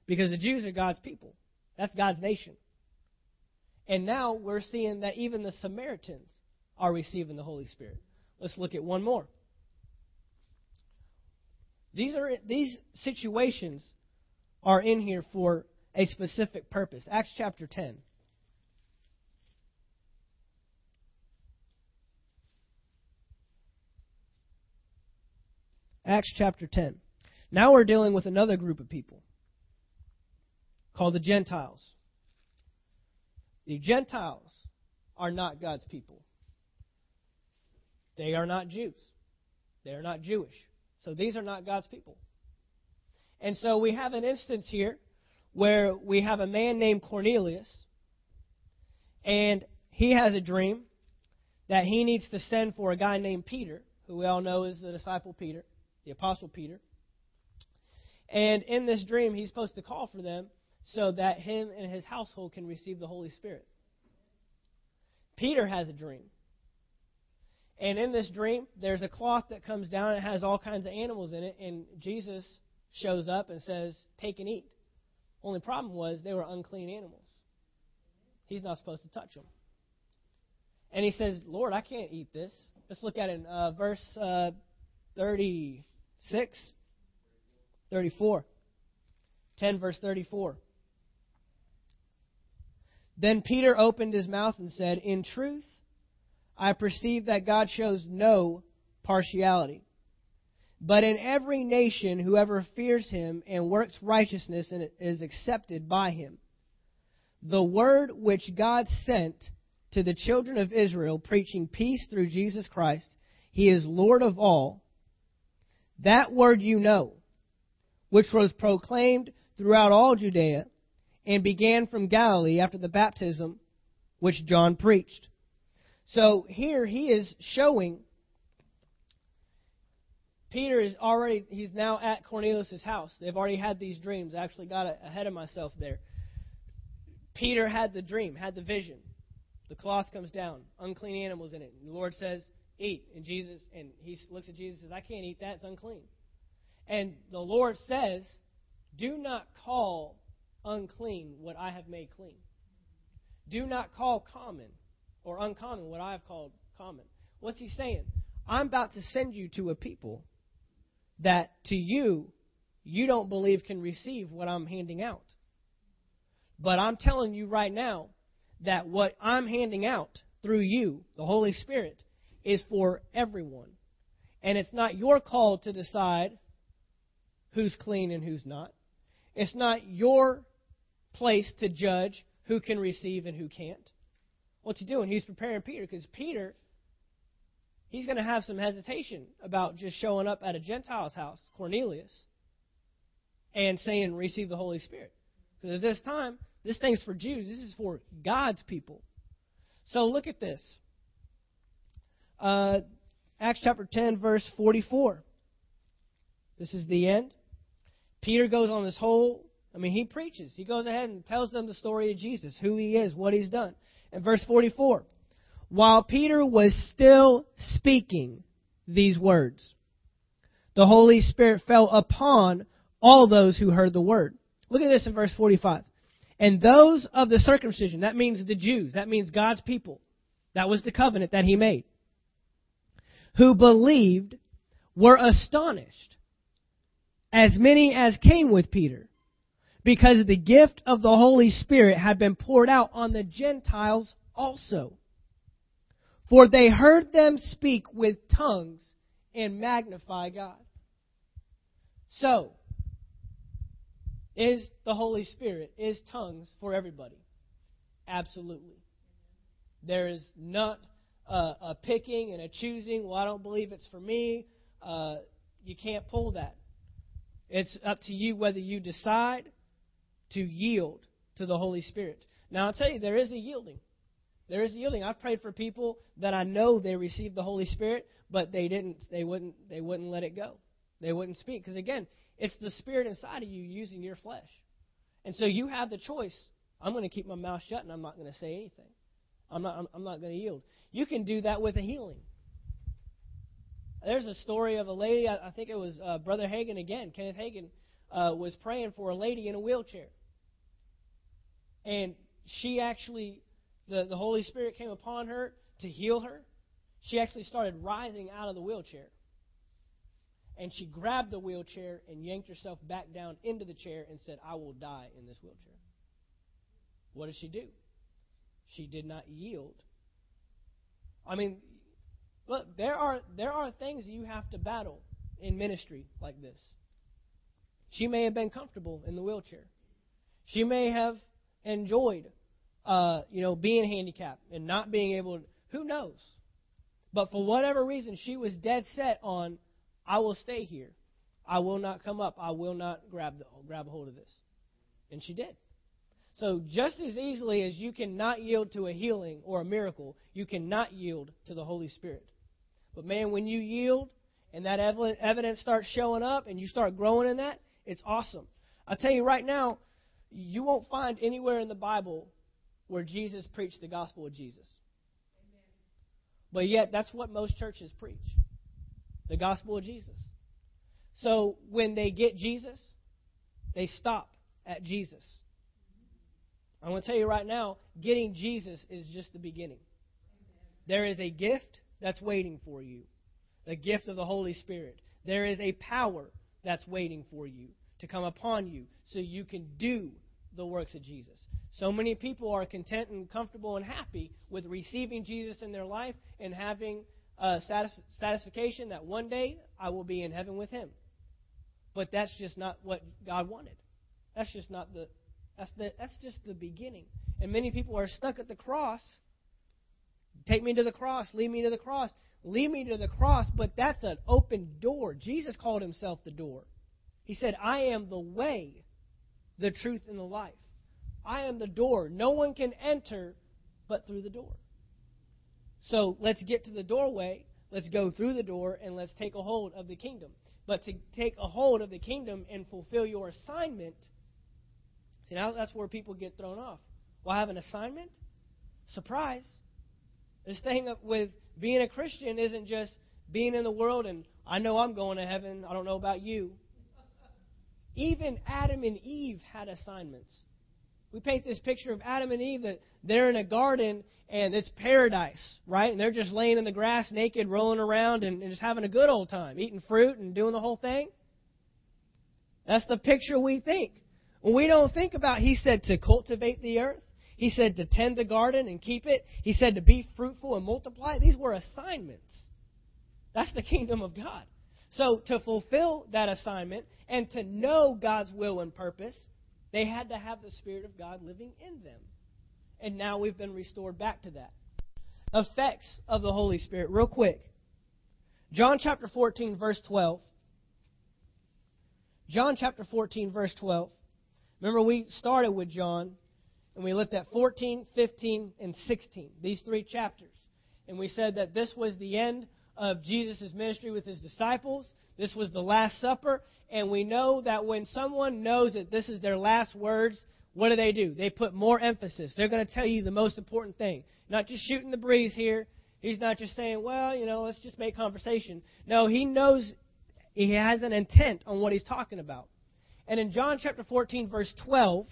Because the Jews are God's people. That's God's nation. And now we're seeing that even the Samaritans are receiving the Holy Spirit. Let's look at one more. These are these situations are in here for a specific purpose. Acts chapter 10. Acts chapter 10. Now we're dealing with another group of people called the Gentiles. The Gentiles are not God's people. They are not Jews. They are not Jewish. So these are not God's people. And so we have an instance here where we have a man named Cornelius, and he has a dream that he needs to send for a guy named Peter, who we all know is the disciple Peter, the apostle Peter. And in this dream, he's supposed to call for them so that him and his household can receive the Holy Spirit. Peter has a dream. And in this dream, there's a cloth that comes down and it has all kinds of animals in it, and Jesus shows up and says, Take and eat. Only problem was they were unclean animals. He's not supposed to touch them. And he says, Lord, I can't eat this. Let's look at it in uh, verse uh, 36, 34. 10, verse 34. Then Peter opened his mouth and said, In truth, I perceive that God shows no partiality. But in every nation, whoever fears him and works righteousness is accepted by him. The word which God sent to the children of Israel, preaching peace through Jesus Christ, he is Lord of all. That word you know, which was proclaimed throughout all Judea and began from Galilee after the baptism which John preached. So here he is showing Peter is already he's now at Cornelius' house. They've already had these dreams. I actually got ahead of myself there. Peter had the dream, had the vision. The cloth comes down, unclean animals in it. And the Lord says, "Eat." And Jesus and he looks at Jesus and says, "I can't eat that. It's unclean." And the Lord says, "Do not call unclean what I have made clean. Do not call common or uncommon what I have called common. What's he saying? I'm about to send you to a people that to you, you don't believe can receive what I'm handing out. But I'm telling you right now that what I'm handing out through you, the Holy Spirit, is for everyone. And it's not your call to decide who's clean and who's not. It's not your place to judge who can receive and who can't. What's he doing? He's preparing Peter because Peter, he's going to have some hesitation about just showing up at a Gentile's house, Cornelius, and saying, receive the Holy Spirit. Because at this time, this thing's for Jews. This is for God's people. So look at this. Uh, Acts chapter 10, verse 44. This is the end. Peter goes on this whole I mean, he preaches. He goes ahead and tells them the story of Jesus, who he is, what he's done. In verse 44, while Peter was still speaking these words, the Holy Spirit fell upon all those who heard the word. Look at this in verse 45. And those of the circumcision, that means the Jews, that means God's people. That was the covenant that he made. Who believed were astonished, as many as came with Peter because the gift of the Holy Spirit had been poured out on the Gentiles also. For they heard them speak with tongues and magnify God. So, is the Holy Spirit, is tongues for everybody? Absolutely. There is not a, a picking and a choosing. Well, I don't believe it's for me. Uh, you can't pull that. It's up to you whether you decide to yield to the Holy Spirit. Now, I'll tell you, there is a yielding. There is a yielding. I've prayed for people that I know they received the Holy Spirit, but they didn't. They wouldn't. They wouldn't let it go. They wouldn't speak because again, it's the Spirit inside of you using your flesh, and so you have the choice. I'm going to keep my mouth shut and I'm not going to say anything. I'm not. I'm, I'm not going to yield. You can do that with a healing. There's a story of a lady. I, I think it was uh, Brother Hagin again, Kenneth Hagin uh, was praying for a lady in a wheelchair. And she actually, the, the Holy Spirit came upon her to heal her. She actually started rising out of the wheelchair. And she grabbed the wheelchair and yanked herself back down into the chair and said, I will die in this wheelchair. What did she do? She did not yield. I mean, look, there are there are things you have to battle in ministry like this. She may have been comfortable in the wheelchair. She may have enjoyed, uh, you know, being handicapped and not being able to. Who knows? But for whatever reason, she was dead set on, I will stay here. I will not come up. I will not grab the, grab a hold of this. And she did. So just as easily as you cannot yield to a healing or a miracle, you cannot yield to the Holy Spirit. But man, when you yield and that evidence starts showing up and you start growing in that, it's awesome. I'll tell you right now, you won't find anywhere in the Bible where Jesus preached the gospel of Jesus. But yet, that's what most churches preach the gospel of Jesus. So when they get Jesus, they stop at Jesus. I'm going to tell you right now, getting Jesus is just the beginning. There is a gift that's waiting for you the gift of the Holy Spirit. There is a power that's waiting for you to come upon you so you can do the works of Jesus. So many people are content and comfortable and happy with receiving Jesus in their life and having satis- satisfaction that one day I will be in heaven with Him. But that's just not what God wanted. That's just not the that's the that's just the beginning. And many people are stuck at the cross. Take me to the cross, lead me to the cross, lead me to the cross, but that's an open door. Jesus called himself the door. He said, I am the way, the truth, and the life. I am the door. No one can enter but through the door. So let's get to the doorway, let's go through the door, and let's take a hold of the kingdom. But to take a hold of the kingdom and fulfill your assignment, see, now that's where people get thrown off. Well, I have an assignment? Surprise. This thing with being a Christian isn't just being in the world and I know I'm going to heaven. I don't know about you. Even Adam and Eve had assignments. We paint this picture of Adam and Eve that they're in a garden and it's paradise, right? And they're just laying in the grass naked, rolling around, and, and just having a good old time, eating fruit and doing the whole thing. That's the picture we think. When we don't think about, he said to cultivate the earth. He said to tend the garden and keep it. He said to be fruitful and multiply. These were assignments. That's the kingdom of God. So to fulfill that assignment and to know God's will and purpose, they had to have the Spirit of God living in them. And now we've been restored back to that. Effects of the Holy Spirit, real quick. John chapter 14, verse 12. John chapter 14, verse 12. Remember, we started with John, and we looked at 14, 15, and 16, these three chapters. And we said that this was the end of Jesus' ministry with his disciples. This was the Last Supper. And we know that when someone knows that this is their last words, what do they do? They put more emphasis. They're going to tell you the most important thing. Not just shooting the breeze here. He's not just saying, well, you know, let's just make conversation. No, he knows he has an intent on what he's talking about. And in John chapter 14, verse 12,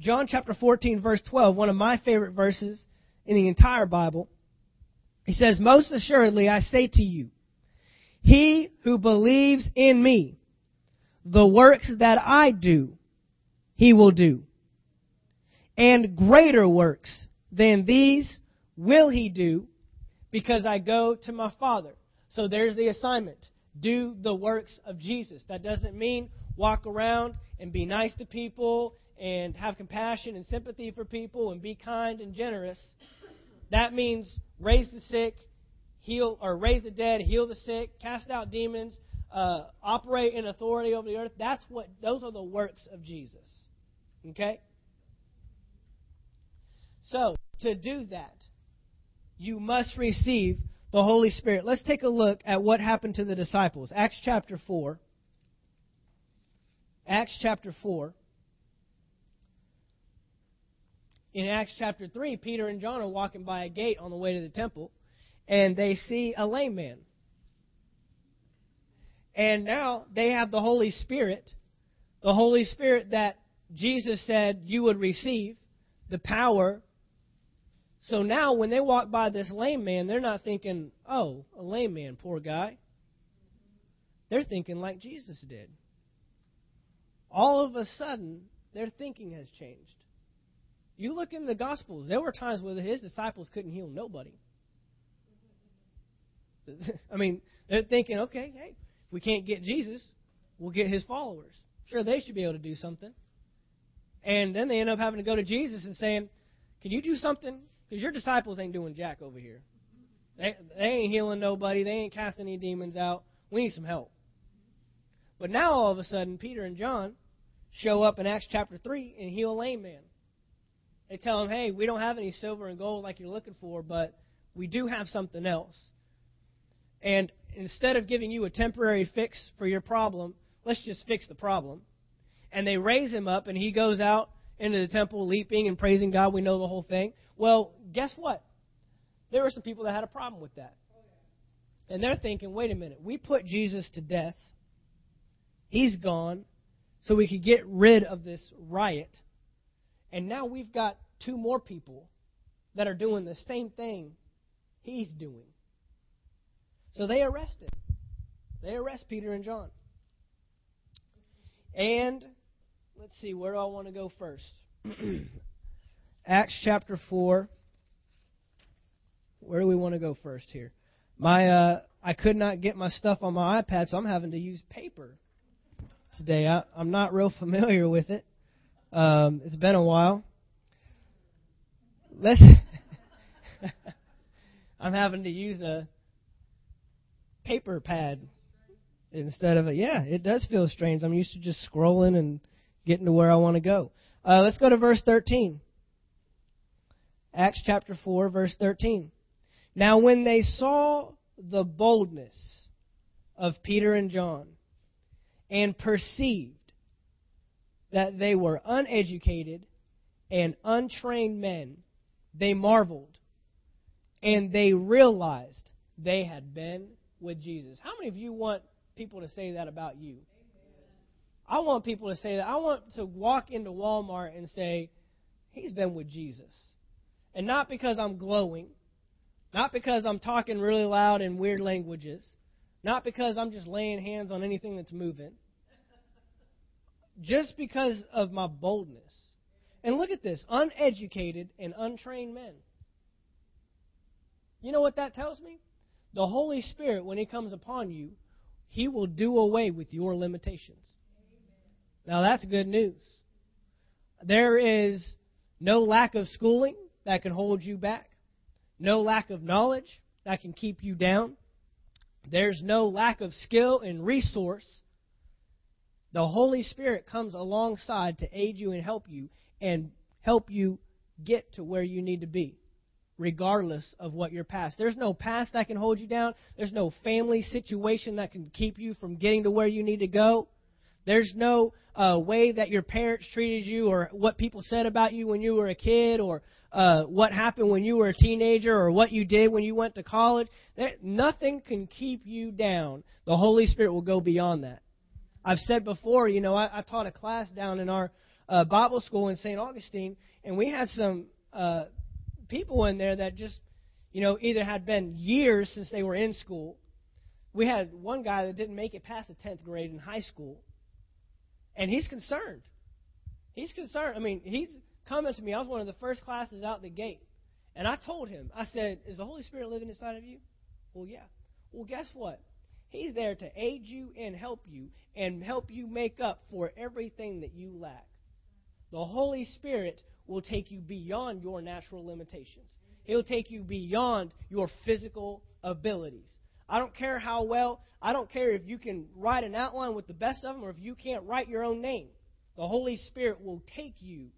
John chapter 14, verse 12, one of my favorite verses in the entire Bible, he says, Most assuredly I say to you, he who believes in me, the works that I do, he will do. And greater works than these will he do because I go to my Father. So there's the assignment. Do the works of Jesus. That doesn't mean walk around and be nice to people and have compassion and sympathy for people and be kind and generous. That means raise the sick, heal or raise the dead, heal the sick, cast out demons, uh, operate in authority over the earth. That's what those are the works of Jesus. Okay? So, to do that, you must receive the Holy Spirit. Let's take a look at what happened to the disciples. Acts chapter 4. Acts chapter 4. In Acts chapter 3, Peter and John are walking by a gate on the way to the temple, and they see a lame man. And now they have the Holy Spirit, the Holy Spirit that Jesus said you would receive the power. So now when they walk by this lame man, they're not thinking, oh, a lame man, poor guy. They're thinking like Jesus did. All of a sudden, their thinking has changed. You look in the Gospels, there were times where his disciples couldn't heal nobody. I mean, they're thinking, okay, hey, if we can't get Jesus, we'll get his followers. Sure, they should be able to do something. And then they end up having to go to Jesus and saying, Can you do something? Because your disciples ain't doing jack over here. They, they ain't healing nobody. They ain't casting any demons out. We need some help. But now all of a sudden, Peter and John show up in Acts chapter 3 and heal a lame man. They tell him, hey, we don't have any silver and gold like you're looking for, but we do have something else. And instead of giving you a temporary fix for your problem, let's just fix the problem. And they raise him up, and he goes out into the temple leaping and praising God. We know the whole thing. Well, guess what? There were some people that had a problem with that. And they're thinking, wait a minute, we put Jesus to death. He's gone so we could get rid of this riot. And now we've got two more people that are doing the same thing he's doing. So they arrest him. They arrest Peter and John. And let's see, where do I want to go first? Acts chapter 4. Where do we want to go first here? My uh, I could not get my stuff on my iPad, so I'm having to use paper today. I, I'm not real familiar with it. Um, it's been a while. Let's. I'm having to use a paper pad instead of a. Yeah, it does feel strange. I'm used to just scrolling and getting to where I want to go. Uh, let's go to verse 13. Acts chapter 4, verse 13. Now, when they saw the boldness of Peter and John and perceived that they were uneducated and untrained men, they marveled and they realized they had been with Jesus. How many of you want people to say that about you? I want people to say that. I want to walk into Walmart and say, He's been with Jesus. And not because I'm glowing, not because I'm talking really loud in weird languages, not because I'm just laying hands on anything that's moving, just because of my boldness. And look at this uneducated and untrained men. You know what that tells me? The Holy Spirit, when He comes upon you, He will do away with your limitations. Now, that's good news. There is no lack of schooling that can hold you back, no lack of knowledge that can keep you down. There's no lack of skill and resource. The Holy Spirit comes alongside to aid you and help you and help you get to where you need to be regardless of what your past. There's no past that can hold you down. There's no family situation that can keep you from getting to where you need to go. There's no uh, way that your parents treated you or what people said about you when you were a kid or uh, what happened when you were a teenager or what you did when you went to college. There, nothing can keep you down. The Holy Spirit will go beyond that. I've said before, you know, I, I taught a class down in our uh, Bible school in St. Augustine, and we had some uh, people in there that just, you know, either had been years since they were in school. We had one guy that didn't make it past the 10th grade in high school, and he's concerned. He's concerned. I mean, he's coming to me. I was one of the first classes out the gate. And I told him, I said, Is the Holy Spirit living inside of you? Well, yeah. Well, guess what? He's there to aid you and help you and help you make up for everything that you lack. The Holy Spirit will take you beyond your natural limitations. He'll take you beyond your physical abilities. I don't care how well, I don't care if you can write an outline with the best of them or if you can't write your own name. The Holy Spirit will take you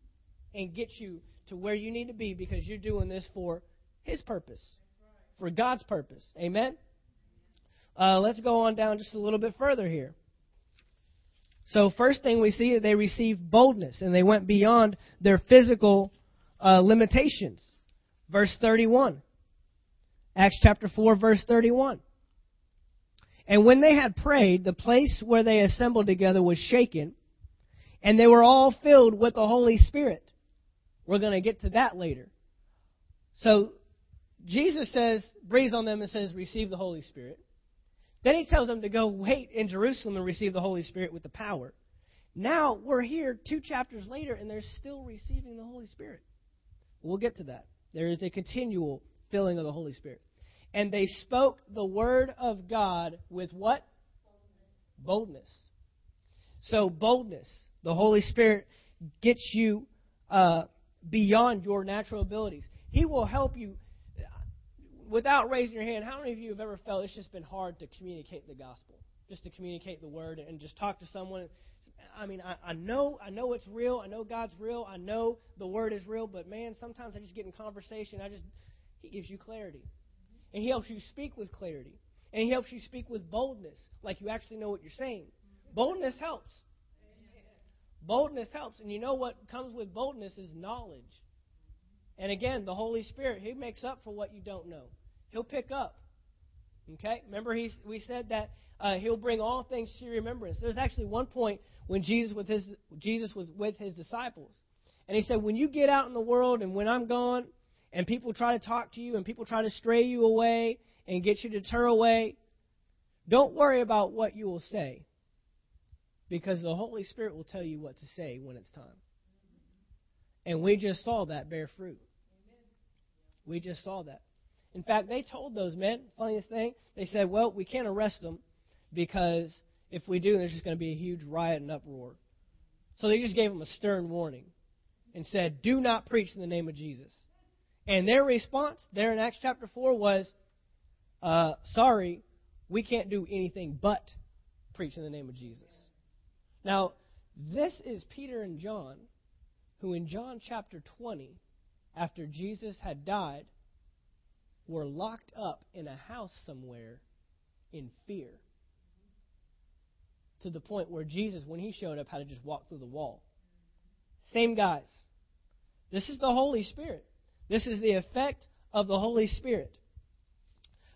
and get you to where you need to be because you're doing this for His purpose, for God's purpose. Amen? Uh, let's go on down just a little bit further here. So, first thing we see, that they received boldness and they went beyond their physical uh, limitations. Verse 31. Acts chapter 4, verse 31. And when they had prayed, the place where they assembled together was shaken, and they were all filled with the Holy Spirit. We're going to get to that later. So, Jesus says, breathes on them and says, Receive the Holy Spirit. Then he tells them to go wait in Jerusalem and receive the Holy Spirit with the power. Now we're here two chapters later and they're still receiving the Holy Spirit. We'll get to that. There is a continual filling of the Holy Spirit. And they spoke the word of God with what? Boldness. So, boldness. The Holy Spirit gets you uh, beyond your natural abilities. He will help you. Uh, without raising your hand, how many of you have ever felt it's just been hard to communicate the gospel? Just to communicate the word and just talk to someone. I mean, I, I know, I know it's real. I know God's real. I know the word is real. But man, sometimes I just get in conversation. I just, He gives you clarity, and He helps you speak with clarity, and He helps you speak with boldness, like you actually know what you're saying. Boldness helps. Boldness helps. And you know what comes with boldness is knowledge. And again, the Holy Spirit, He makes up for what you don't know. He'll pick up. Okay? Remember, he's, we said that uh, He'll bring all things to your remembrance. There's actually one point when Jesus, with his, Jesus was with His disciples. And He said, When you get out in the world and when I'm gone, and people try to talk to you and people try to stray you away and get you to turn away, don't worry about what you will say because the Holy Spirit will tell you what to say when it's time. And we just saw that bear fruit. We just saw that. In fact, they told those men, funniest thing, they said, well, we can't arrest them because if we do, there's just going to be a huge riot and uproar. So they just gave them a stern warning and said, do not preach in the name of Jesus. And their response there in Acts chapter 4 was, uh, sorry, we can't do anything but preach in the name of Jesus. Now, this is Peter and John, who in John chapter 20, after Jesus had died, were locked up in a house somewhere in fear. To the point where Jesus, when he showed up, had to just walk through the wall. Same guys. This is the Holy Spirit. This is the effect of the Holy Spirit.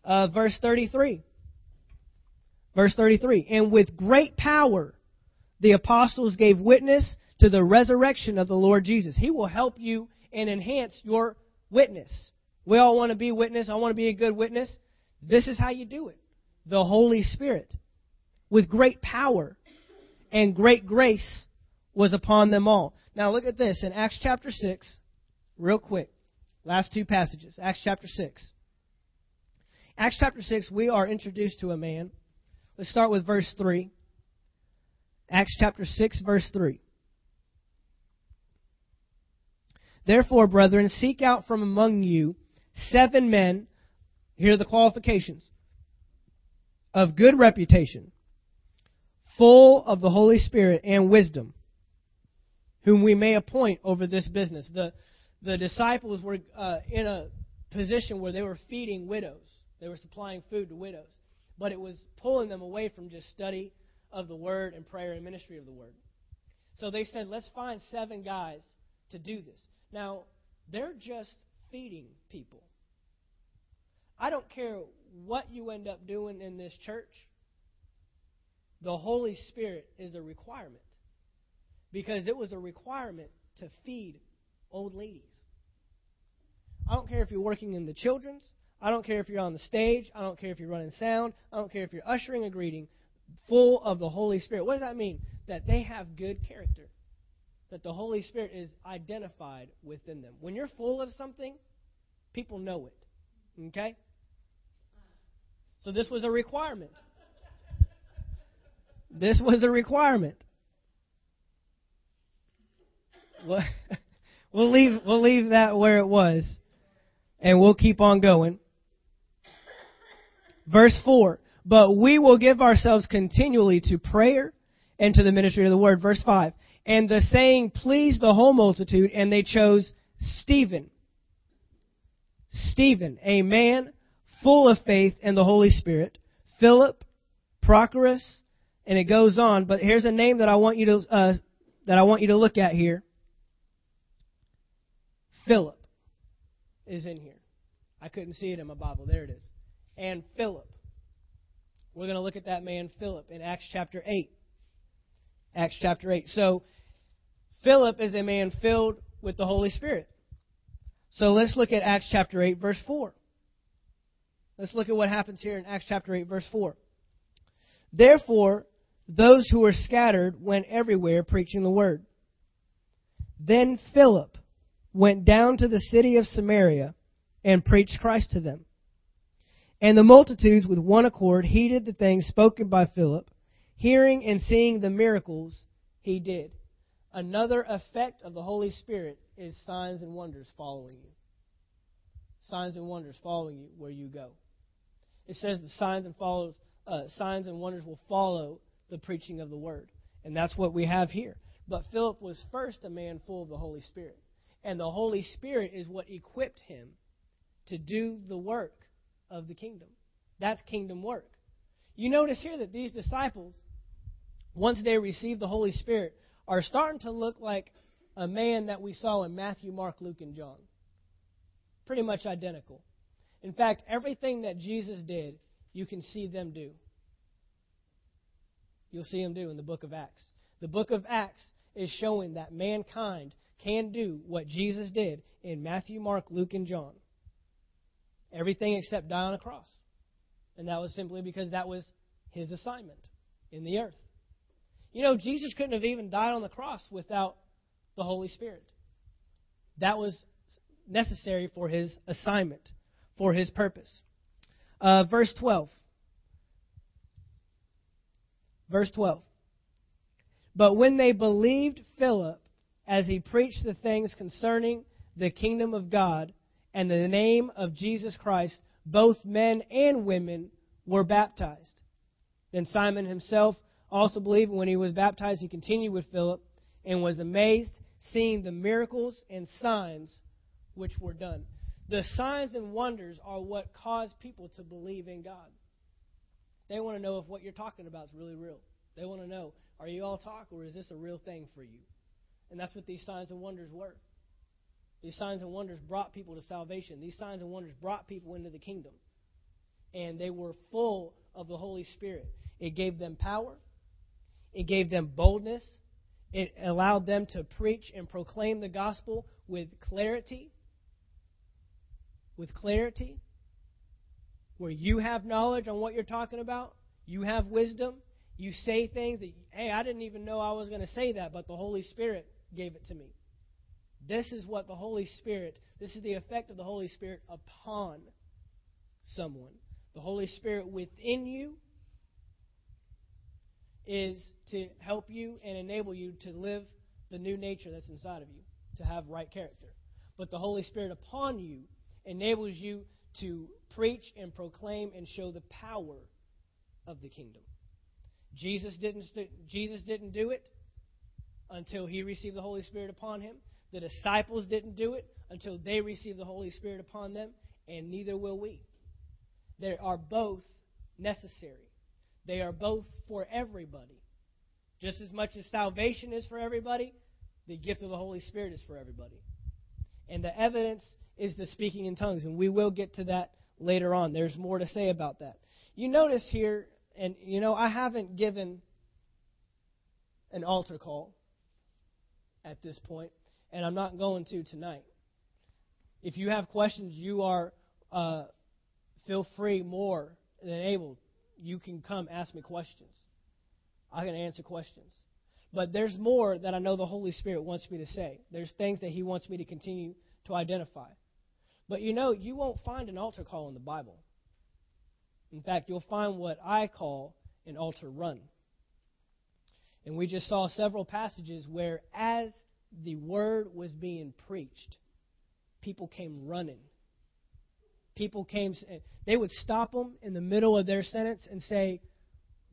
Uh, verse 33. Verse 33. And with great power the apostles gave witness to the resurrection of the Lord Jesus. He will help you and enhance your witness. We all want to be witness. I want to be a good witness. This is how you do it. The Holy Spirit with great power and great grace was upon them all. Now look at this in Acts chapter 6, real quick. Last two passages. Acts chapter 6. Acts chapter 6, we are introduced to a man. Let's start with verse 3. Acts chapter 6, verse 3. Therefore, brethren, seek out from among you seven men, here are the qualifications, of good reputation, full of the Holy Spirit and wisdom, whom we may appoint over this business. The, the disciples were uh, in a position where they were feeding widows, they were supplying food to widows, but it was pulling them away from just study of the word and prayer and ministry of the word. So they said, let's find seven guys to do this. Now, they're just feeding people. I don't care what you end up doing in this church, the Holy Spirit is a requirement. Because it was a requirement to feed old ladies. I don't care if you're working in the children's. I don't care if you're on the stage. I don't care if you're running sound. I don't care if you're ushering a greeting full of the Holy Spirit. What does that mean? That they have good character. That the Holy Spirit is identified within them. When you're full of something, people know it. Okay? So this was a requirement. This was a requirement. We'll leave we'll leave that where it was and we'll keep on going. Verse 4 but we will give ourselves continually to prayer and to the ministry of the word. Verse 5. And the saying pleased the whole multitude, and they chose Stephen. Stephen, a man full of faith and the Holy Spirit. Philip, Prochorus, and it goes on. But here's a name that I want you to uh, that I want you to look at here. Philip is in here. I couldn't see it in my Bible. There it is. And Philip. We're going to look at that man, Philip, in Acts chapter 8. Acts chapter 8. So, Philip is a man filled with the Holy Spirit. So let's look at Acts chapter 8, verse 4. Let's look at what happens here in Acts chapter 8, verse 4. Therefore, those who were scattered went everywhere preaching the word. Then Philip went down to the city of Samaria and preached Christ to them. And the multitudes with one accord heeded the things spoken by Philip, hearing and seeing the miracles he did. Another effect of the Holy Spirit is signs and wonders following you. Signs and wonders following you where you go. It says the signs and follows, uh, signs and wonders will follow the preaching of the word, and that's what we have here. But Philip was first a man full of the Holy Spirit, and the Holy Spirit is what equipped him to do the work of the kingdom. That's kingdom work. You notice here that these disciples, once they receive the Holy Spirit, are starting to look like a man that we saw in Matthew, Mark, Luke, and John. Pretty much identical. In fact, everything that Jesus did, you can see them do. You'll see them do in the book of Acts. The book of Acts is showing that mankind can do what Jesus did in Matthew, Mark, Luke, and John. Everything except die on a cross. And that was simply because that was his assignment in the earth. You know, Jesus couldn't have even died on the cross without the Holy Spirit. That was necessary for his assignment, for his purpose. Uh, verse 12. Verse 12. But when they believed Philip as he preached the things concerning the kingdom of God and the name of Jesus Christ, both men and women were baptized. Then Simon himself also believed, when he was baptized, he continued with Philip and was amazed, seeing the miracles and signs which were done. The signs and wonders are what cause people to believe in God. They want to know if what you're talking about is really real. They want to know, are you all talk or is this a real thing for you? And that's what these signs and wonders were. These signs and wonders brought people to salvation. These signs and wonders brought people into the kingdom. And they were full of the Holy Spirit. It gave them power, it gave them boldness, it allowed them to preach and proclaim the gospel with clarity. With clarity. Where you have knowledge on what you're talking about, you have wisdom, you say things that, hey, I didn't even know I was going to say that, but the Holy Spirit gave it to me. This is what the Holy Spirit, this is the effect of the Holy Spirit upon someone. The Holy Spirit within you is to help you and enable you to live the new nature that's inside of you, to have right character. But the Holy Spirit upon you enables you to preach and proclaim and show the power of the kingdom. Jesus didn't, Jesus didn't do it until he received the Holy Spirit upon him. The disciples didn't do it until they received the Holy Spirit upon them, and neither will we. They are both necessary. They are both for everybody. Just as much as salvation is for everybody, the gift of the Holy Spirit is for everybody. And the evidence is the speaking in tongues, and we will get to that later on. There's more to say about that. You notice here, and you know, I haven't given an altar call at this point, and I'm not going to tonight. If you have questions, you are uh, feel free more than able. You can come ask me questions. I can answer questions. But there's more that I know the Holy Spirit wants me to say. There's things that He wants me to continue to identify. But you know, you won't find an altar call in the Bible. In fact, you'll find what I call an altar run. And we just saw several passages where, as the word was being preached, people came running. People came, they would stop them in the middle of their sentence and say,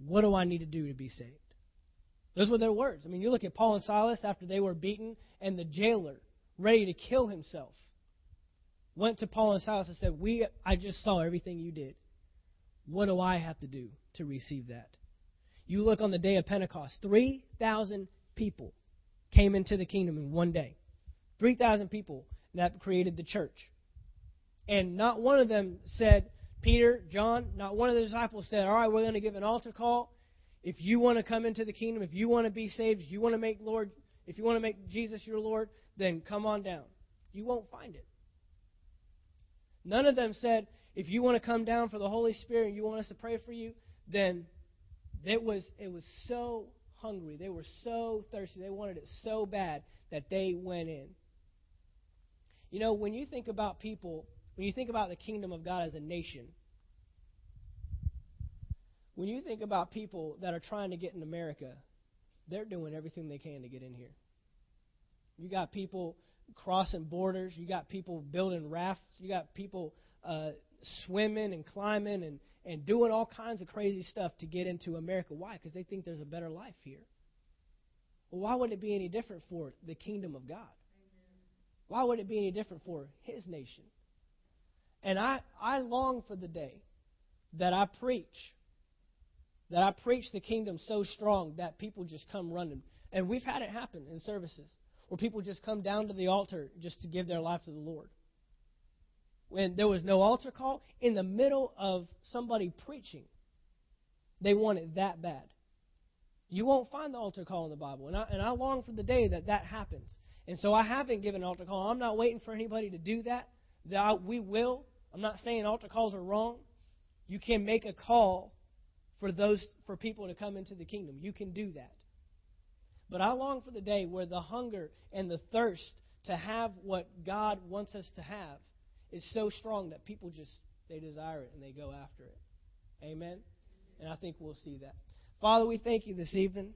What do I need to do to be saved? Those were their words. I mean, you look at Paul and Silas after they were beaten, and the jailer, ready to kill himself, went to Paul and Silas and said, "We, I just saw everything you did. What do I have to do to receive that?" You look on the day of Pentecost, 3,000 people came into the kingdom in one day. 3,000 people that created the church. And not one of them said, Peter, John, not one of the disciples said, All right, we're going to give an altar call. If you want to come into the kingdom, if you want to be saved, if you want to make Lord, if you want to make Jesus your Lord, then come on down. You won't find it. None of them said, if you want to come down for the Holy Spirit and you want us to pray for you, then it was it was so hungry. They were so thirsty. They wanted it so bad that they went in. You know, when you think about people, when you think about the kingdom of God as a nation, when you think about people that are trying to get in America, they're doing everything they can to get in here. You got people crossing borders. You got people building rafts. You got people uh, swimming and climbing and, and doing all kinds of crazy stuff to get into America. Why? Because they think there's a better life here. Well, why would it be any different for the kingdom of God? Why would it be any different for His nation? And I, I long for the day that I preach that I preach the kingdom so strong that people just come running. And we've had it happen in services where people just come down to the altar just to give their life to the Lord. When there was no altar call, in the middle of somebody preaching, they want it that bad. You won't find the altar call in the Bible. And I, and I long for the day that that happens. And so I haven't given an altar call. I'm not waiting for anybody to do that. that I, we will. I'm not saying altar calls are wrong. You can make a call for those for people to come into the kingdom. You can do that. But I long for the day where the hunger and the thirst to have what God wants us to have is so strong that people just they desire it and they go after it. Amen. And I think we'll see that. Father, we thank you this evening.